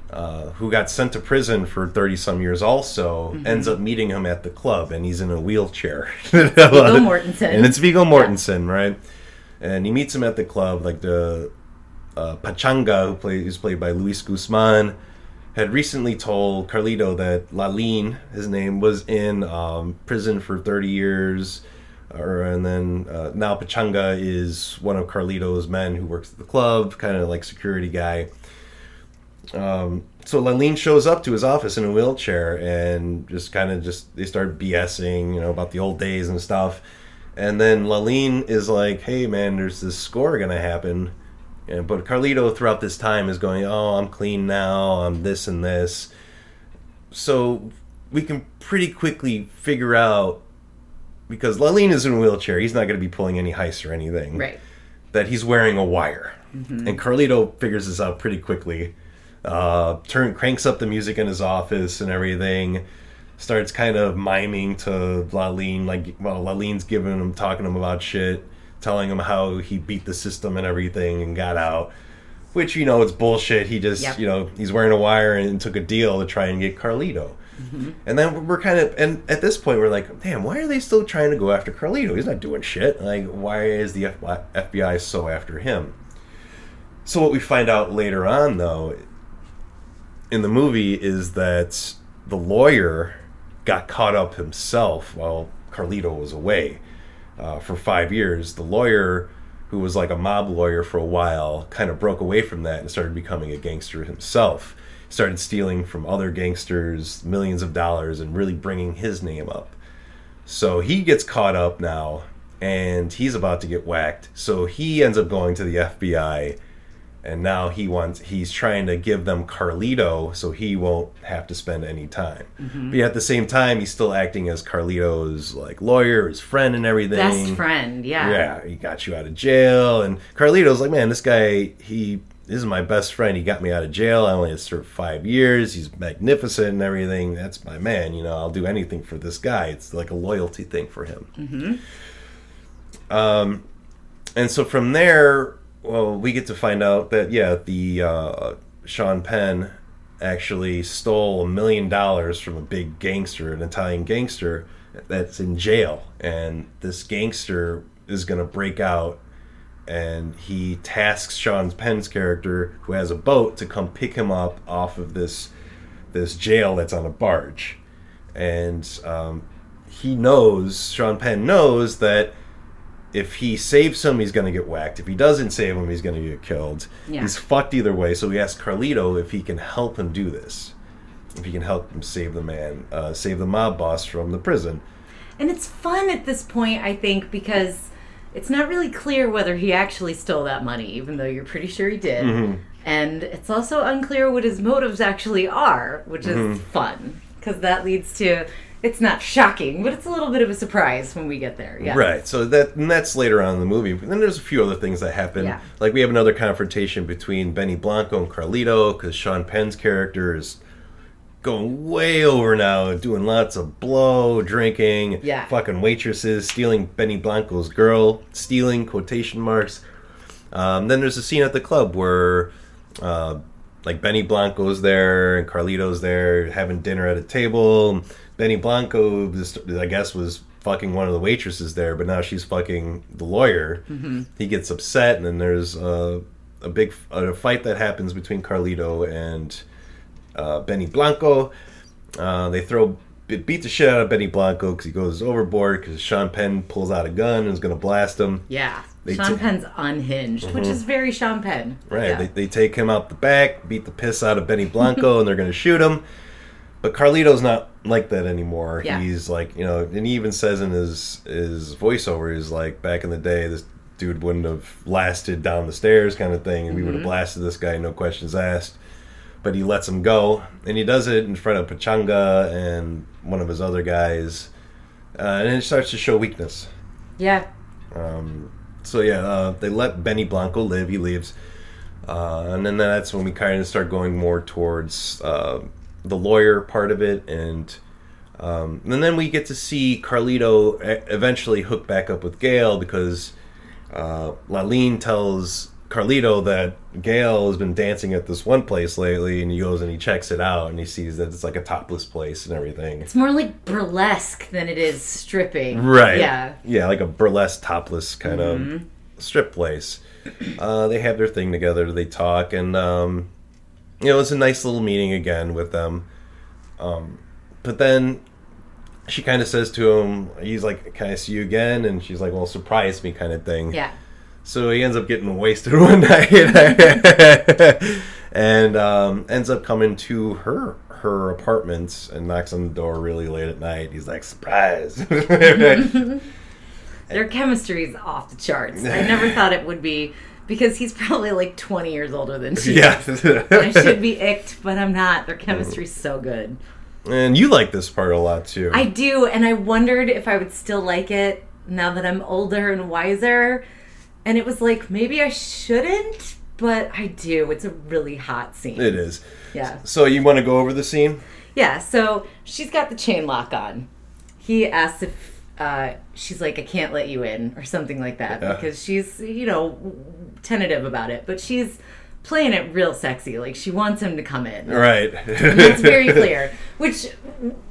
Uh, who got sent to prison for 30 some years also Mm-hmm. ends up meeting him at the club and he's in a wheelchair Viggo Mortensen. and it's Viggo Mortensen right and he meets him at the club like the uh, Pachanga who plays who's played by Luis Guzman had recently told Carlito that Lalin his name was in um, prison for 30 years or and then uh, now Pachanga is one of Carlito's men who works at the club kind of like security guy um, so Lalin shows up to his office in a wheelchair and just kind of just they start BSing, you know, about the old days and stuff. And then Lalin is like, "Hey, man, there's this score gonna happen." And but Carlito throughout this time is going, "Oh, I'm clean now. I'm this and this." So we can pretty quickly figure out because Lalin is in a wheelchair. He's not going to be pulling any heists or anything Right. that he's wearing a wire. And Carlito figures this out pretty quickly. Uh, turn cranks up the music in his office and everything. Starts kind of miming to Lalin, like well, Lalin's giving him, talking to him about shit, telling him how he beat the system and everything and got out. Which you know it's bullshit. He just Yep. you know he's wearing a wire and took a deal to try and get Carlito. And then we're kind of, and at this point, we're like, damn, why are they still trying to go after Carlito? He's not doing shit. Like, why is the FBI so after him? So, what we find out later on, though, in the movie is that the lawyer got caught up himself while Carlito was away uh, for five years. The lawyer, who was like a mob lawyer for a while, kind of broke away from that and started becoming a gangster himself. Started stealing from other gangsters millions of dollars and really bringing his name up. So he gets caught up now and he's about to get whacked. So he ends up going to the FBI and now he wants he's trying to give them Carlito so he won't have to spend any time. But yet at the same time he's still acting as Carlito's like lawyer, his friend and everything. Best friend, yeah. Yeah, he got you out of jail and Carlito's like, Man, this guy he this is my best friend. He got me out of jail. I only had served five years. He's magnificent and everything. That's my man. You know, I'll do anything for this guy. It's like a loyalty thing for him. Um, and so from there, well, we get to find out that yeah, the uh, Sean Penn actually stole a million dollars from a big gangster, an Italian gangster that's in jail, and this gangster is going to break out. And he tasks Sean Penn's character, who has a boat, to come pick him up off of this this jail that's on a barge. And um, he knows, Sean Penn knows that if he saves him, he's going to get whacked. If he doesn't save him, he's going to get killed. Yeah. He's fucked either way. So he asks Carlito if he can help him do this. If he can help him save the man, uh, save the mob boss from the prison. And it's fun at this point, I think, because it's not really clear whether he actually stole that money, even though you're pretty sure he did. Mm-hmm. And it's also unclear what his motives actually are, which is Mm-hmm. fun, because that leads to. It's not shocking, but it's a little bit of a surprise when we get there. Yeah. Right. So that and that's later on in the movie. But then there's a few other things that happen. Yeah. Like we have another confrontation between Benny Blanco and Carlito because Sean Penn's character is going way over now, doing lots of blow, drinking, Yeah. fucking waitresses, stealing Benny Blanco's girl, stealing quotation marks. Um, then there's a scene at the club where, uh, like Benny Blanco's there and Carlito's there having dinner at a table. Benny Blanco, just, I guess, was fucking one of the waitresses there, but now she's fucking the lawyer. He gets upset, and then there's uh, a big a fight that happens between Carlito and uh, Benny Blanco. Uh, they throw beat the shit out of Benny Blanco because he goes overboard because Sean Penn pulls out a gun and is going to blast him. Yeah. They Sean Mm-hmm. Penn's unhinged, which is very Sean Penn. Right. Yeah. They, they take him out the back, beat the piss out of Benny Blanco, and they're going to shoot him. But Carlito's not like that anymore. Yeah. He's like, you know, and he even says in his his voiceover, he's like, back in the day, this dude wouldn't have lasted down the stairs, kind of thing, and we would Mm-hmm. have blasted this guy, no questions asked. But he lets him go, and he does it in front of Pachanga and one of his other guys, uh, and it starts to show weakness. yeah. Um, So yeah, uh, they let Benny Blanco live. He leaves, uh, and then that's when we kind of start going more towards uh, the lawyer part of it, and um, and then we get to see Carlito eventually hook back up with Gail because uh, Lalin tells Carlito that Gail has been dancing at this one place lately, and he goes and he checks it out, and he sees that it's like a topless place and everything. It's more like burlesque than it is stripping. Right. Yeah. Yeah, like a burlesque topless kind of strip place. Uh, they have their thing together. They talk, and um, you know, it's a nice little meeting again with them. Um, but then she kind of says to him, he's like, "Can I see you again?" And she's like, "Well, surprise me," kind of thing. Yeah. So he ends up getting wasted one night, and um, ends up coming to her her apartment and knocks on the door really late at night. He's like, "Surprise!" Their chemistry is off the charts. I never thought it would be because he's probably like 20 years older than she yeah. is. I should be icked, but I'm not. Their chemistry's mm. so good. and you like this part a lot too. I do, and I wondered if I would still like it now that I'm older and wiser. And it was like, maybe I shouldn't, but I do. It's a really hot scene. it is. Yeah. So you want to go over the scene? Yeah, so she's got the chain lock on. He asks if uh, she's like, I can't let you in, or something like that, Yeah. because she's, you know, tentative about it. But she's playing it real sexy. Like, she wants him to come in. Right. It's very clear. Which,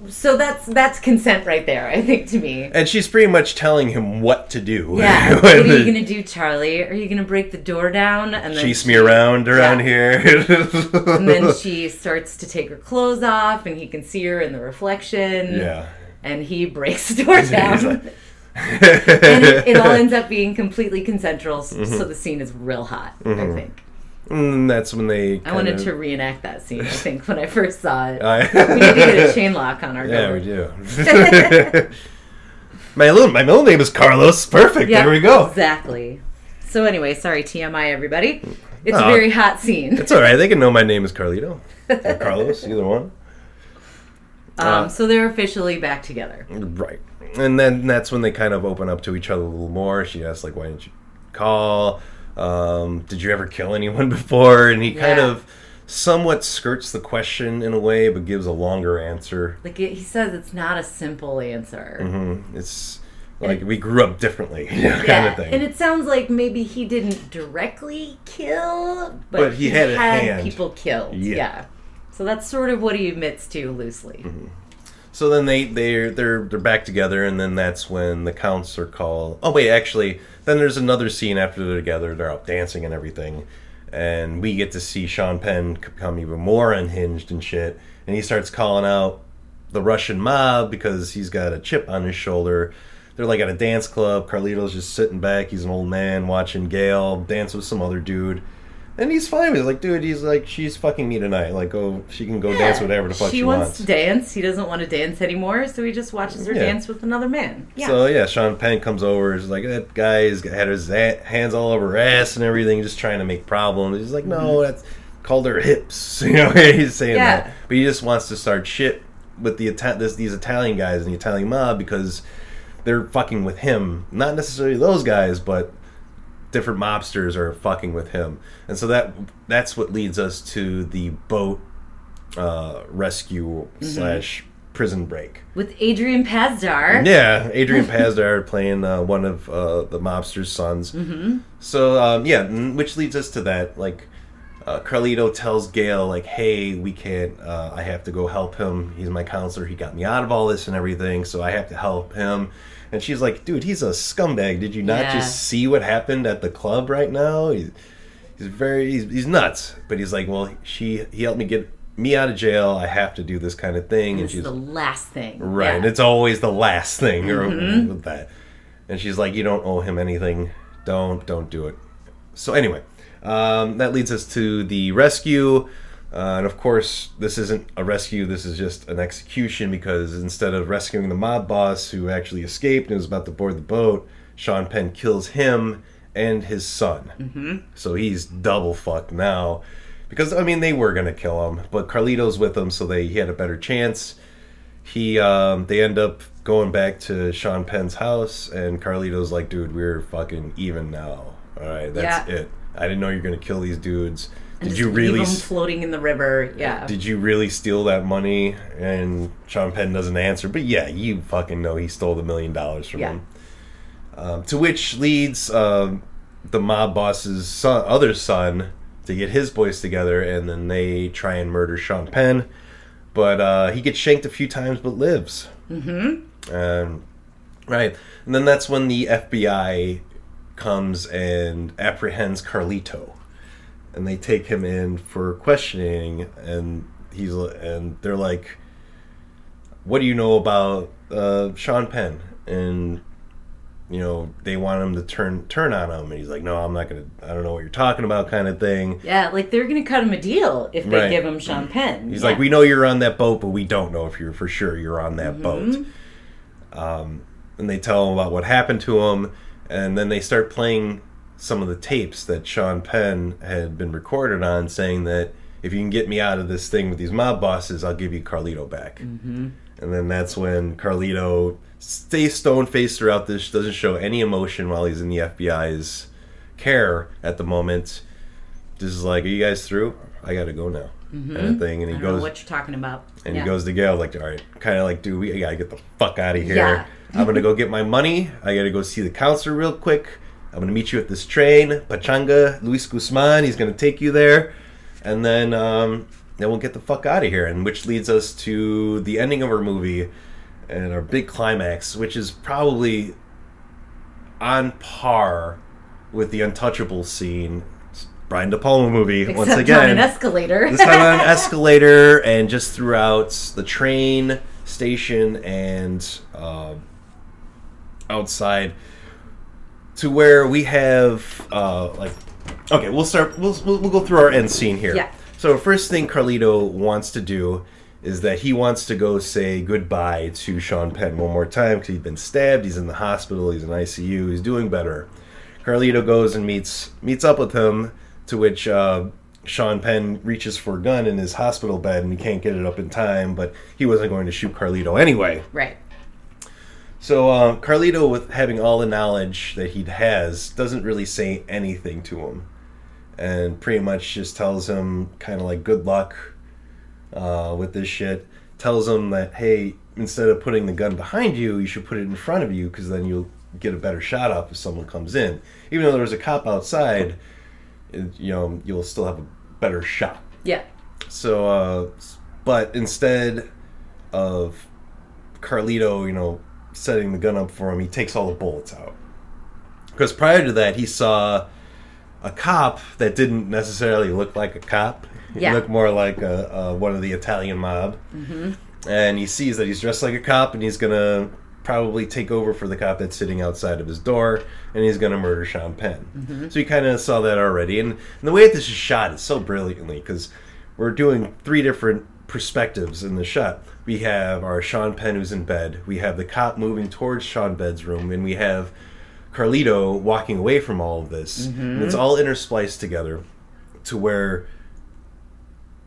so that's that's consent right there, I think, to me. And she's pretty much telling him what to do. Yeah. what are you going to do, Charlie? Are you going to break the door down? And then Chase me around around Yeah. here. And then she starts to take her clothes off, and he can see her in the reflection. yeah. And he breaks the door down. And it, it all ends up being completely consensual, Mm-hmm. so the scene is real hot. I think And that's when they. I wanted to reenact that scene. I think when I first saw it, we need to get a chain lock on our Yeah, door. we do. my little, my middle name is Carlos. Perfect. Yeah, There we go. Exactly. So anyway, sorry TMI, everybody. It's a Oh. very hot scene. It's all right. They can know my name is Carlito or Carlos, either one. Um, so they're officially back together. Right. And then that's when they kind of open up to each other a little more. She asks, like, why didn't you call? Um, did you ever kill anyone before? And he kind of somewhat skirts the question in a way, but gives a longer answer. Like it, he says, it's not a simple answer. Mm-hmm. It's like we grew up differently, you know, kind of thing. and it sounds like maybe he didn't directly kill, but, But he had a hand. people killed. Yeah. Yeah. So that's sort of what he admits to loosely. Mm-hmm. So then they they're they're they're back together, and then that's when the counts are called. Oh wait, actually, then there's another scene after they're together. They're out dancing and everything, and we get to see Sean Penn become even more unhinged and shit. And he starts calling out the Russian mob because he's got a chip on his shoulder. They're like at a dance club. Carlito's just sitting back. He's an old man watching Gail dance with some other dude. And he's fine with it. Like, dude, he's like, she's fucking me tonight. Like, go, she can go dance whatever the fuck she, she wants, to dance. He doesn't want to dance anymore, so he just watches her Yeah. dance with another man. Yeah. So yeah, Sean Penn comes over. He's like that guy's had his a- hands all over her ass and everything, just trying to make problems. He's like, no, that's called her hips. You know, he's saying Mm-hmm. Yeah. that, but he just wants to start shit with the Ita- this, these Italian guys and the Italian mob because they're fucking with him. Not necessarily those guys, but different mobsters are fucking with him, and so that that's what leads us to the boat uh, rescue Mm-hmm. slash prison break. with Adrian Pasdar. Yeah, Adrian Pasdar playing uh, one of uh, the mobster's sons. Mm-hmm. So um, yeah, which leads us to that. Like, uh, Carlito tells Gail, like, "Hey, we can't. Uh, I have to go help him. He's my counselor. He got me out of all this and everything. So I have to help him." And she's like, "Dude, he's a scumbag. Did you not Yeah. just see what happened at the club right now? He's, he's very he's, he's nuts." But he's like, "Well, she he helped me get." Me out of jail, I have to do this kind of thing, and This she's the last thing. Right. Yeah. Mm-hmm. And it's always the last thing or with that. And she's like, You don't owe him anything. Don't, don't do it. So, anyway, um, that leads us to the rescue. Uh, and of course, this isn't a rescue, this is just an execution because instead of rescuing the mob boss who actually escaped and was about to board the boat, Sean Penn kills him and his son. Mm-hmm. So he's double fucked now. Because, I mean, they were going to kill him, but Carlito's with him, so they, he had a better chance he um they end up going back to Sean Penn's house and Carlito's like, dude, we're fucking even now. All right, that's Yeah. it. I didn't know you're gonna kill these dudes. Did you really? floating in the river? Yeah. Did you really steal that money? And Sean Penn doesn't answer, but yeah, you fucking know he stole the million dollars from Yeah. him. Um, to which leads um, the mob boss's son, other son to get his boys together, and then they try and murder Sean Penn. But uh, he gets shanked a few times, but lives. Mm-hmm. Um, right, and then that's when the FBI comes and apprehends Carlito, and they take him in for questioning, and he's and they're like, "What do you know about uh, Sean Penn?" And you know they want him to turn turn on him, and he's like, "No, I'm not gonna. I don't know what you're talking about," kind of thing. Yeah, like they're gonna cut him a deal if they Right. give him Sean Penn. He's Yeah. like, "We know you're on that boat, but we don't know if you're for sure you're on that boat." Mm-hmm. Um, and they tell him about what happened to him, and then they start playing some of the tapes that Sean Penn had been recorded on, saying that if you can get me out of this thing with these mob bosses, I'll give you Carlito back. Mm-hmm. And then that's when Carlito stays stone faced throughout this, doesn't show any emotion while he's in the FBI's care at the moment. Just is like, are you guys through? I gotta go now, kind of thing. And I he goes, what you're talking about. and Yeah. he goes to Gail like, all right, kind of like, dude, we gotta get the fuck out of here. Yeah. I'm gonna go get my money. I gotta go see the counselor real quick. I'm gonna meet you at this train, Pachanga, Luis Guzman. He's gonna take you there, and then um, then we'll get the fuck out of here. And which leads us to the ending of our movie and our big climax, which is probably on par with the Untouchable scene. Brian De Palma movie Except once on again an escalator. this time on an escalator and just throughout the train station and uh, outside to where we have uh, like okay we'll start we'll, we'll, we'll go through our end scene here Yeah. so first thing carlito wants to do is that he wants to go say goodbye to sean penn one more time because he's been stabbed he's in the hospital he's in icu he's doing better Carlito goes and meets meets up with him, to which uh, Sean Penn reaches for a gun in his hospital bed and he can't get it up in time, but he wasn't going to shoot Carlito anyway. right. So uh, Carlito, with having all the knowledge that he has, doesn't really say anything to him, and pretty much just tells him kind of like good luck uh, with this shit. Tells him that hey, instead of putting the gun behind you, you should put it in front of you because then you'll get a better shot off if someone comes in. Even though there's a cop outside, you know you'll still have a better shot. Yeah. So, uh, but instead of Carlito, you know, setting the gun up for him, he takes all the bullets out. Because prior to that, he saw a cop that didn't necessarily look like a cop. He Yeah. looked more like a, a, one of the Italian mob. Mm-hmm. And he sees that he's dressed like a cop and he's going to probably take over for the cop that's sitting outside of his door and he's going to murder Sean Penn. Mm-hmm. So he kind of saw that already. And, and the way that this is shot is so brilliantly because we're doing three different perspectives in the shot. We have our Sean Penn who's in bed, we have the cop moving towards Sean Penn's room, and we have Carlito walking away from all of this. And it's all interspliced together to where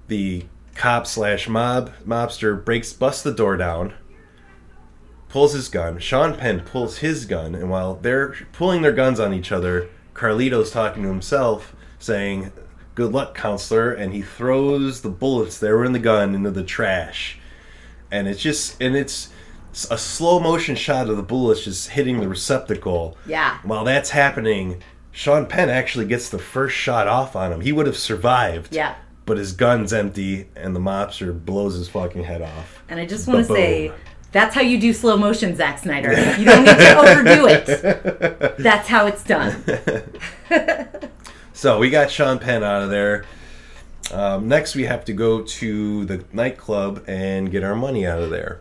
the cop slash mob mobster breaks busts the door down pulls his gun. Sean penn pulls his gun and while they're pulling their guns on each other carlito's talking to himself saying good luck counselor and he throws the bullets that were in the gun into the trash and it's just and it's a slow motion shot of the bullets just hitting the receptacle Yeah. while that's happening sean penn actually gets the first shot off on him he would have survived Yeah. but his gun's empty and the mobster blows his fucking head off. And I just want to say that's how you do slow motion, Zack Snyder. You don't need to overdo it. That's how it's done. So we got Sean Penn out of there. Um, next, we have to go to the nightclub and get our money out of there.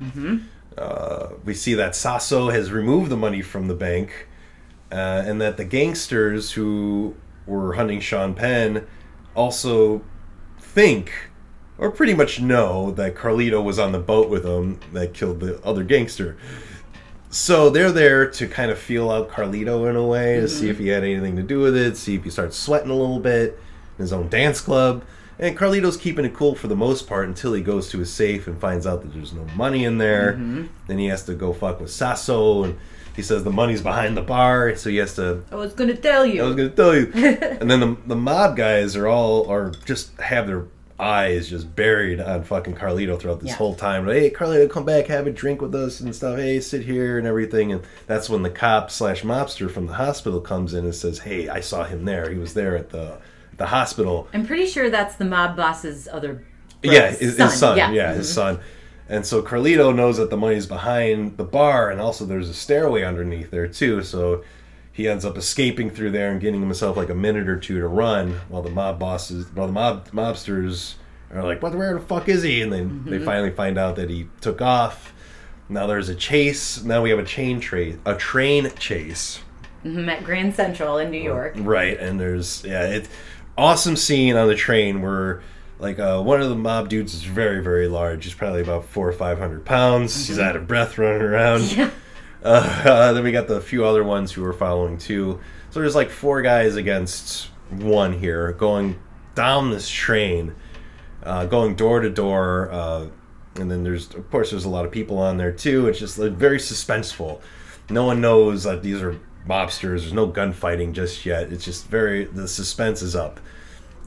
Uh, we see that Sasso has removed the money from the bank, uh, and that the gangsters who were hunting Sean Penn also think, or pretty much know, that Carlito was on the boat with them that killed the other gangster. So they're there to kind of feel out Carlito in a way to see if he had anything to do with it, see if he starts sweating a little bit in his own dance club. And Carlito's keeping it cool for the most part until he goes to his safe and finds out that there's no money in there. Mm-hmm. Then he has to go fuck with Sasso, and he says the money's behind the bar, so he has to I was going to tell you. I was gonna tell you. and then the the mob guys are all are just have their eyes just buried on fucking Carlito throughout this Yeah. whole time. Like, hey, Carlito, come back, have a drink with us and stuff. Hey, sit here and everything. And that's when the cop slash mobster from the hospital comes in and says, "Hey, I saw him there. He was there at the the hospital." I'm pretty sure that's the mob boss's other. yeah, his, his son. Yeah, Yeah, his mhm. son. And so Carlito knows that the money's behind the bar, and also there's a stairway underneath there too. So he ends up escaping through there and getting himself like a minute or two to run, while the mob bosses, while the mob mobsters are like, "What? Where the fuck is he?" And then Mm-hmm. they finally find out that he took off. Now there's a chase. Now we have a chain trace, a train chase. Mhm, at Grand Central in New York. Right, and there's yeah, it's awesome scene on the train where like uh, one of the mob dudes is very very large. He's probably about four or five hundred pounds. He's out of breath running around. Yeah. Uh, then we got the few other ones who were following too. So there's like four guys against one here going down this train, uh, going door to door. Uh, and then there's, of course, there's a lot of people on there too. It's just like, very suspenseful. No one knows that these are mobsters. There's no gunfighting just yet. It's just very, the suspense is up.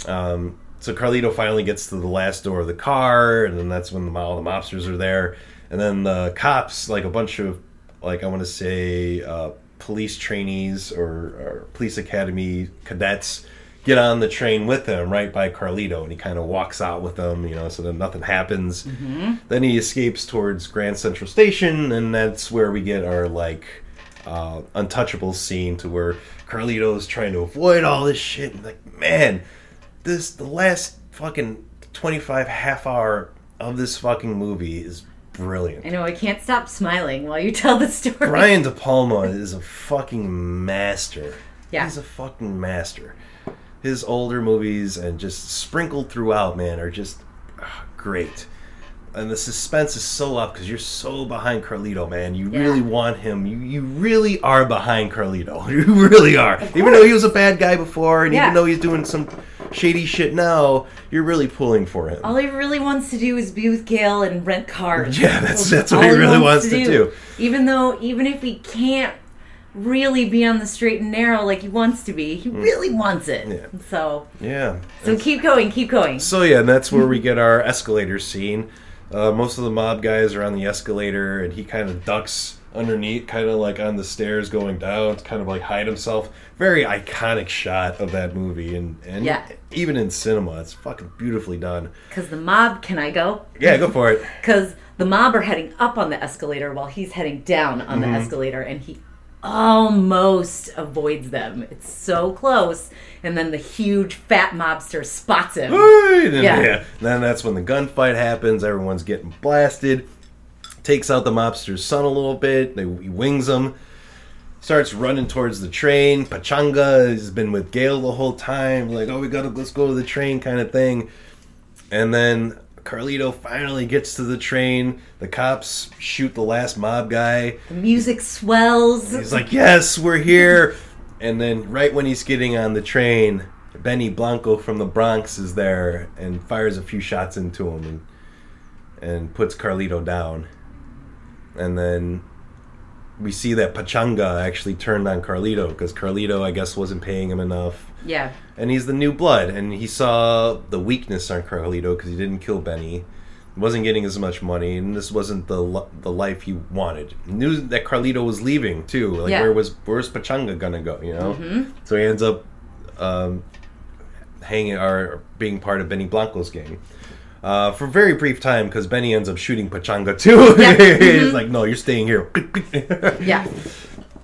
Um, so Carlito finally gets to the last door of the car, and then that's when the, all the mobsters are there. And then the cops, like a bunch of, like I want to say, uh, police trainees or, or police academy cadets, get on the train with him right by Carlito, and he kind of walks out with them, you know, so then nothing happens. Then he escapes towards Grand Central Station, and that's where we get our like uh, untouchable scene to where Carlito is trying to avoid all this shit. And like, man, this the last fucking twenty five half hour of this fucking movie is brilliant. I know I can't stop smiling while you tell the story. Brian De Palma is a fucking master. Yeah. He's a fucking master. His older movies and just sprinkled throughout, man, are just ah, great. And the suspense is so up because you're so behind Carlito, man. You Yeah. really want him. You you really are behind Carlito. You really are. Even though he was a bad guy before, and Yeah. even though he's doing some shady shit now, you're really pulling for him. All he really wants to do is be with Gail and rent cars. Yeah, that's- that's what he really wants to do. Even though, even if he can't really be on the straight and narrow like he wants to be, he hmm. really wants it. Yeah. So, yeah. so keep going, keep going. So yeah, and that's where we get our escalator scene. Uh, most of the mob guys are on the escalator, and he kind of ducks underneath, kind of like on the stairs going down, to kind of like hide himself. Very iconic shot of that movie, and and Yeah. even in cinema, it's fucking beautifully done. Because the mob, can I go? Yeah, go for it. Because the mob are heading up on the escalator while he's heading down on Mm-hmm. the escalator, and he almost avoids them. It's so close, and then the huge fat mobster spots him. Hey, then, Yeah. yeah. Then that's when the gunfight happens. Everyone's getting blasted. Takes out the mobster's son a little bit. They, he wings him. Starts running towards the train. Pachanga has been with Gail the whole time. Like, oh, we gotta let's go to the train, kind of thing. And then Carlito finally gets to the train. The cops shoot the last mob guy. The music swells. He's like, "Yes, we're here." And then right when he's getting on the train, Benny Blanco from the Bronx is there and fires a few shots into him and and puts Carlito down. And then we see that Pachanga actually turned on Carlito because Carlito, I guess, wasn't paying him enough. yeah. And he's the new blood, and he saw the weakness on Carlito because he didn't kill Benny. Wasn't getting as much money, and this wasn't the the life he wanted. He knew that Carlito was leaving too. Like, Yeah. where was where's Pachanga gonna go? You know. So he ends up um, hanging or being part of Benny Blanco's gang. Uh, for a very brief time, because Benny ends up shooting Pachanga too. Yeah. He's like, "No, you're staying here." Yeah.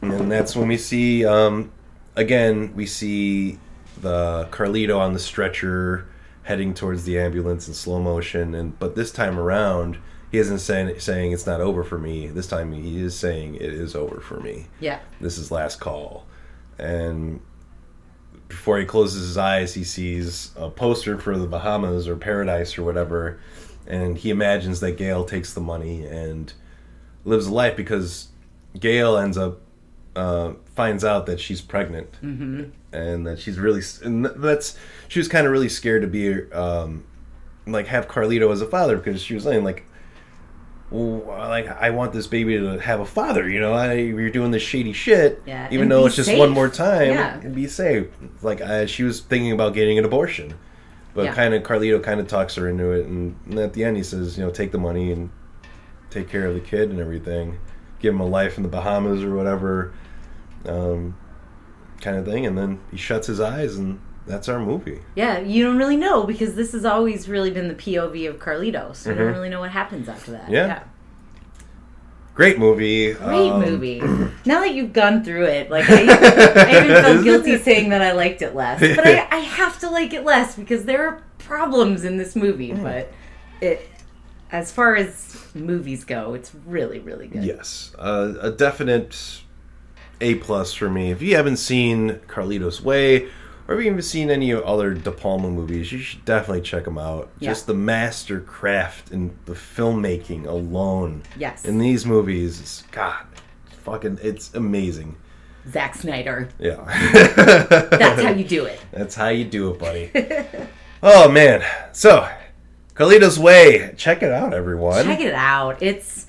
And that's when we see, um, again, we see the Carlito on the stretcher heading towards the ambulance in slow motion. And but this time around, he isn't saying saying it's not over for me. This time he is saying it is over for me. Yeah. This is last call. And before he closes his eyes, he sees a poster for the Bahamas or Paradise or whatever, and he imagines that Gail takes the money and lives a life because Gail ends up uh, finds out that she's pregnant mm-hmm. And that she's really and that's she was kind of really scared to be um, like have Carlito as a father because she was saying like well, like I want this baby to have a father, you know. I, you're doing this shady shit, Yeah, even though it's just safe. one more time Yeah. and be safe. Like uh, she was thinking about getting an abortion, But Yeah. kind of Carlito kind of talks her into it, and, and at the end he says, you know, take the money and take care of the kid and everything, give him a life in the Bahamas or whatever, um, kind of thing, and then he shuts his eyes, and that's our movie. Yeah, you don't really know because this has always really been the POV of Carlitos. You Mhm. don't really know what happens after that. Yeah. Great movie. Great um, movie. Now that you've gone through it, like I, I even feel guilty saying that I liked it less, but I, I have to like it less because there are problems in this movie. Mm. But it, as far as movies go, it's really, really good. Yes, uh, a definite A plus for me. If you haven't seen Carlitos Way, or if you haven't seen any other De Palma movies, you should definitely check them out. Yeah. Just the master craft in the filmmaking alone Yes, in these movies, God, it's fucking, it's amazing. Zack Snyder. Yeah, That's how you do it. That's how you do it, buddy. oh man, so Carlitos Way, check it out, everyone. Check it out. It's,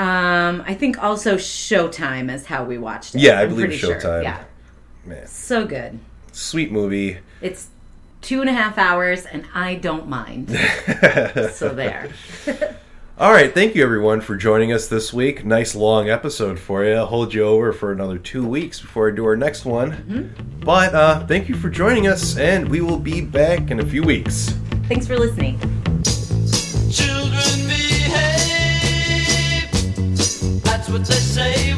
um, I think also Showtime is how we watched it. Yeah, I I'm believe pretty sure. Showtime. Yeah, Man, so good. sweet movie. It's two and a half hours, and I don't mind. so there. All right, thank you everyone for joining us this week. Nice long episode for you. I'll hold you over for another two weeks before I do our next one. But uh, thank you for joining us, and we will be back in a few weeks. Thanks for listening. What they say.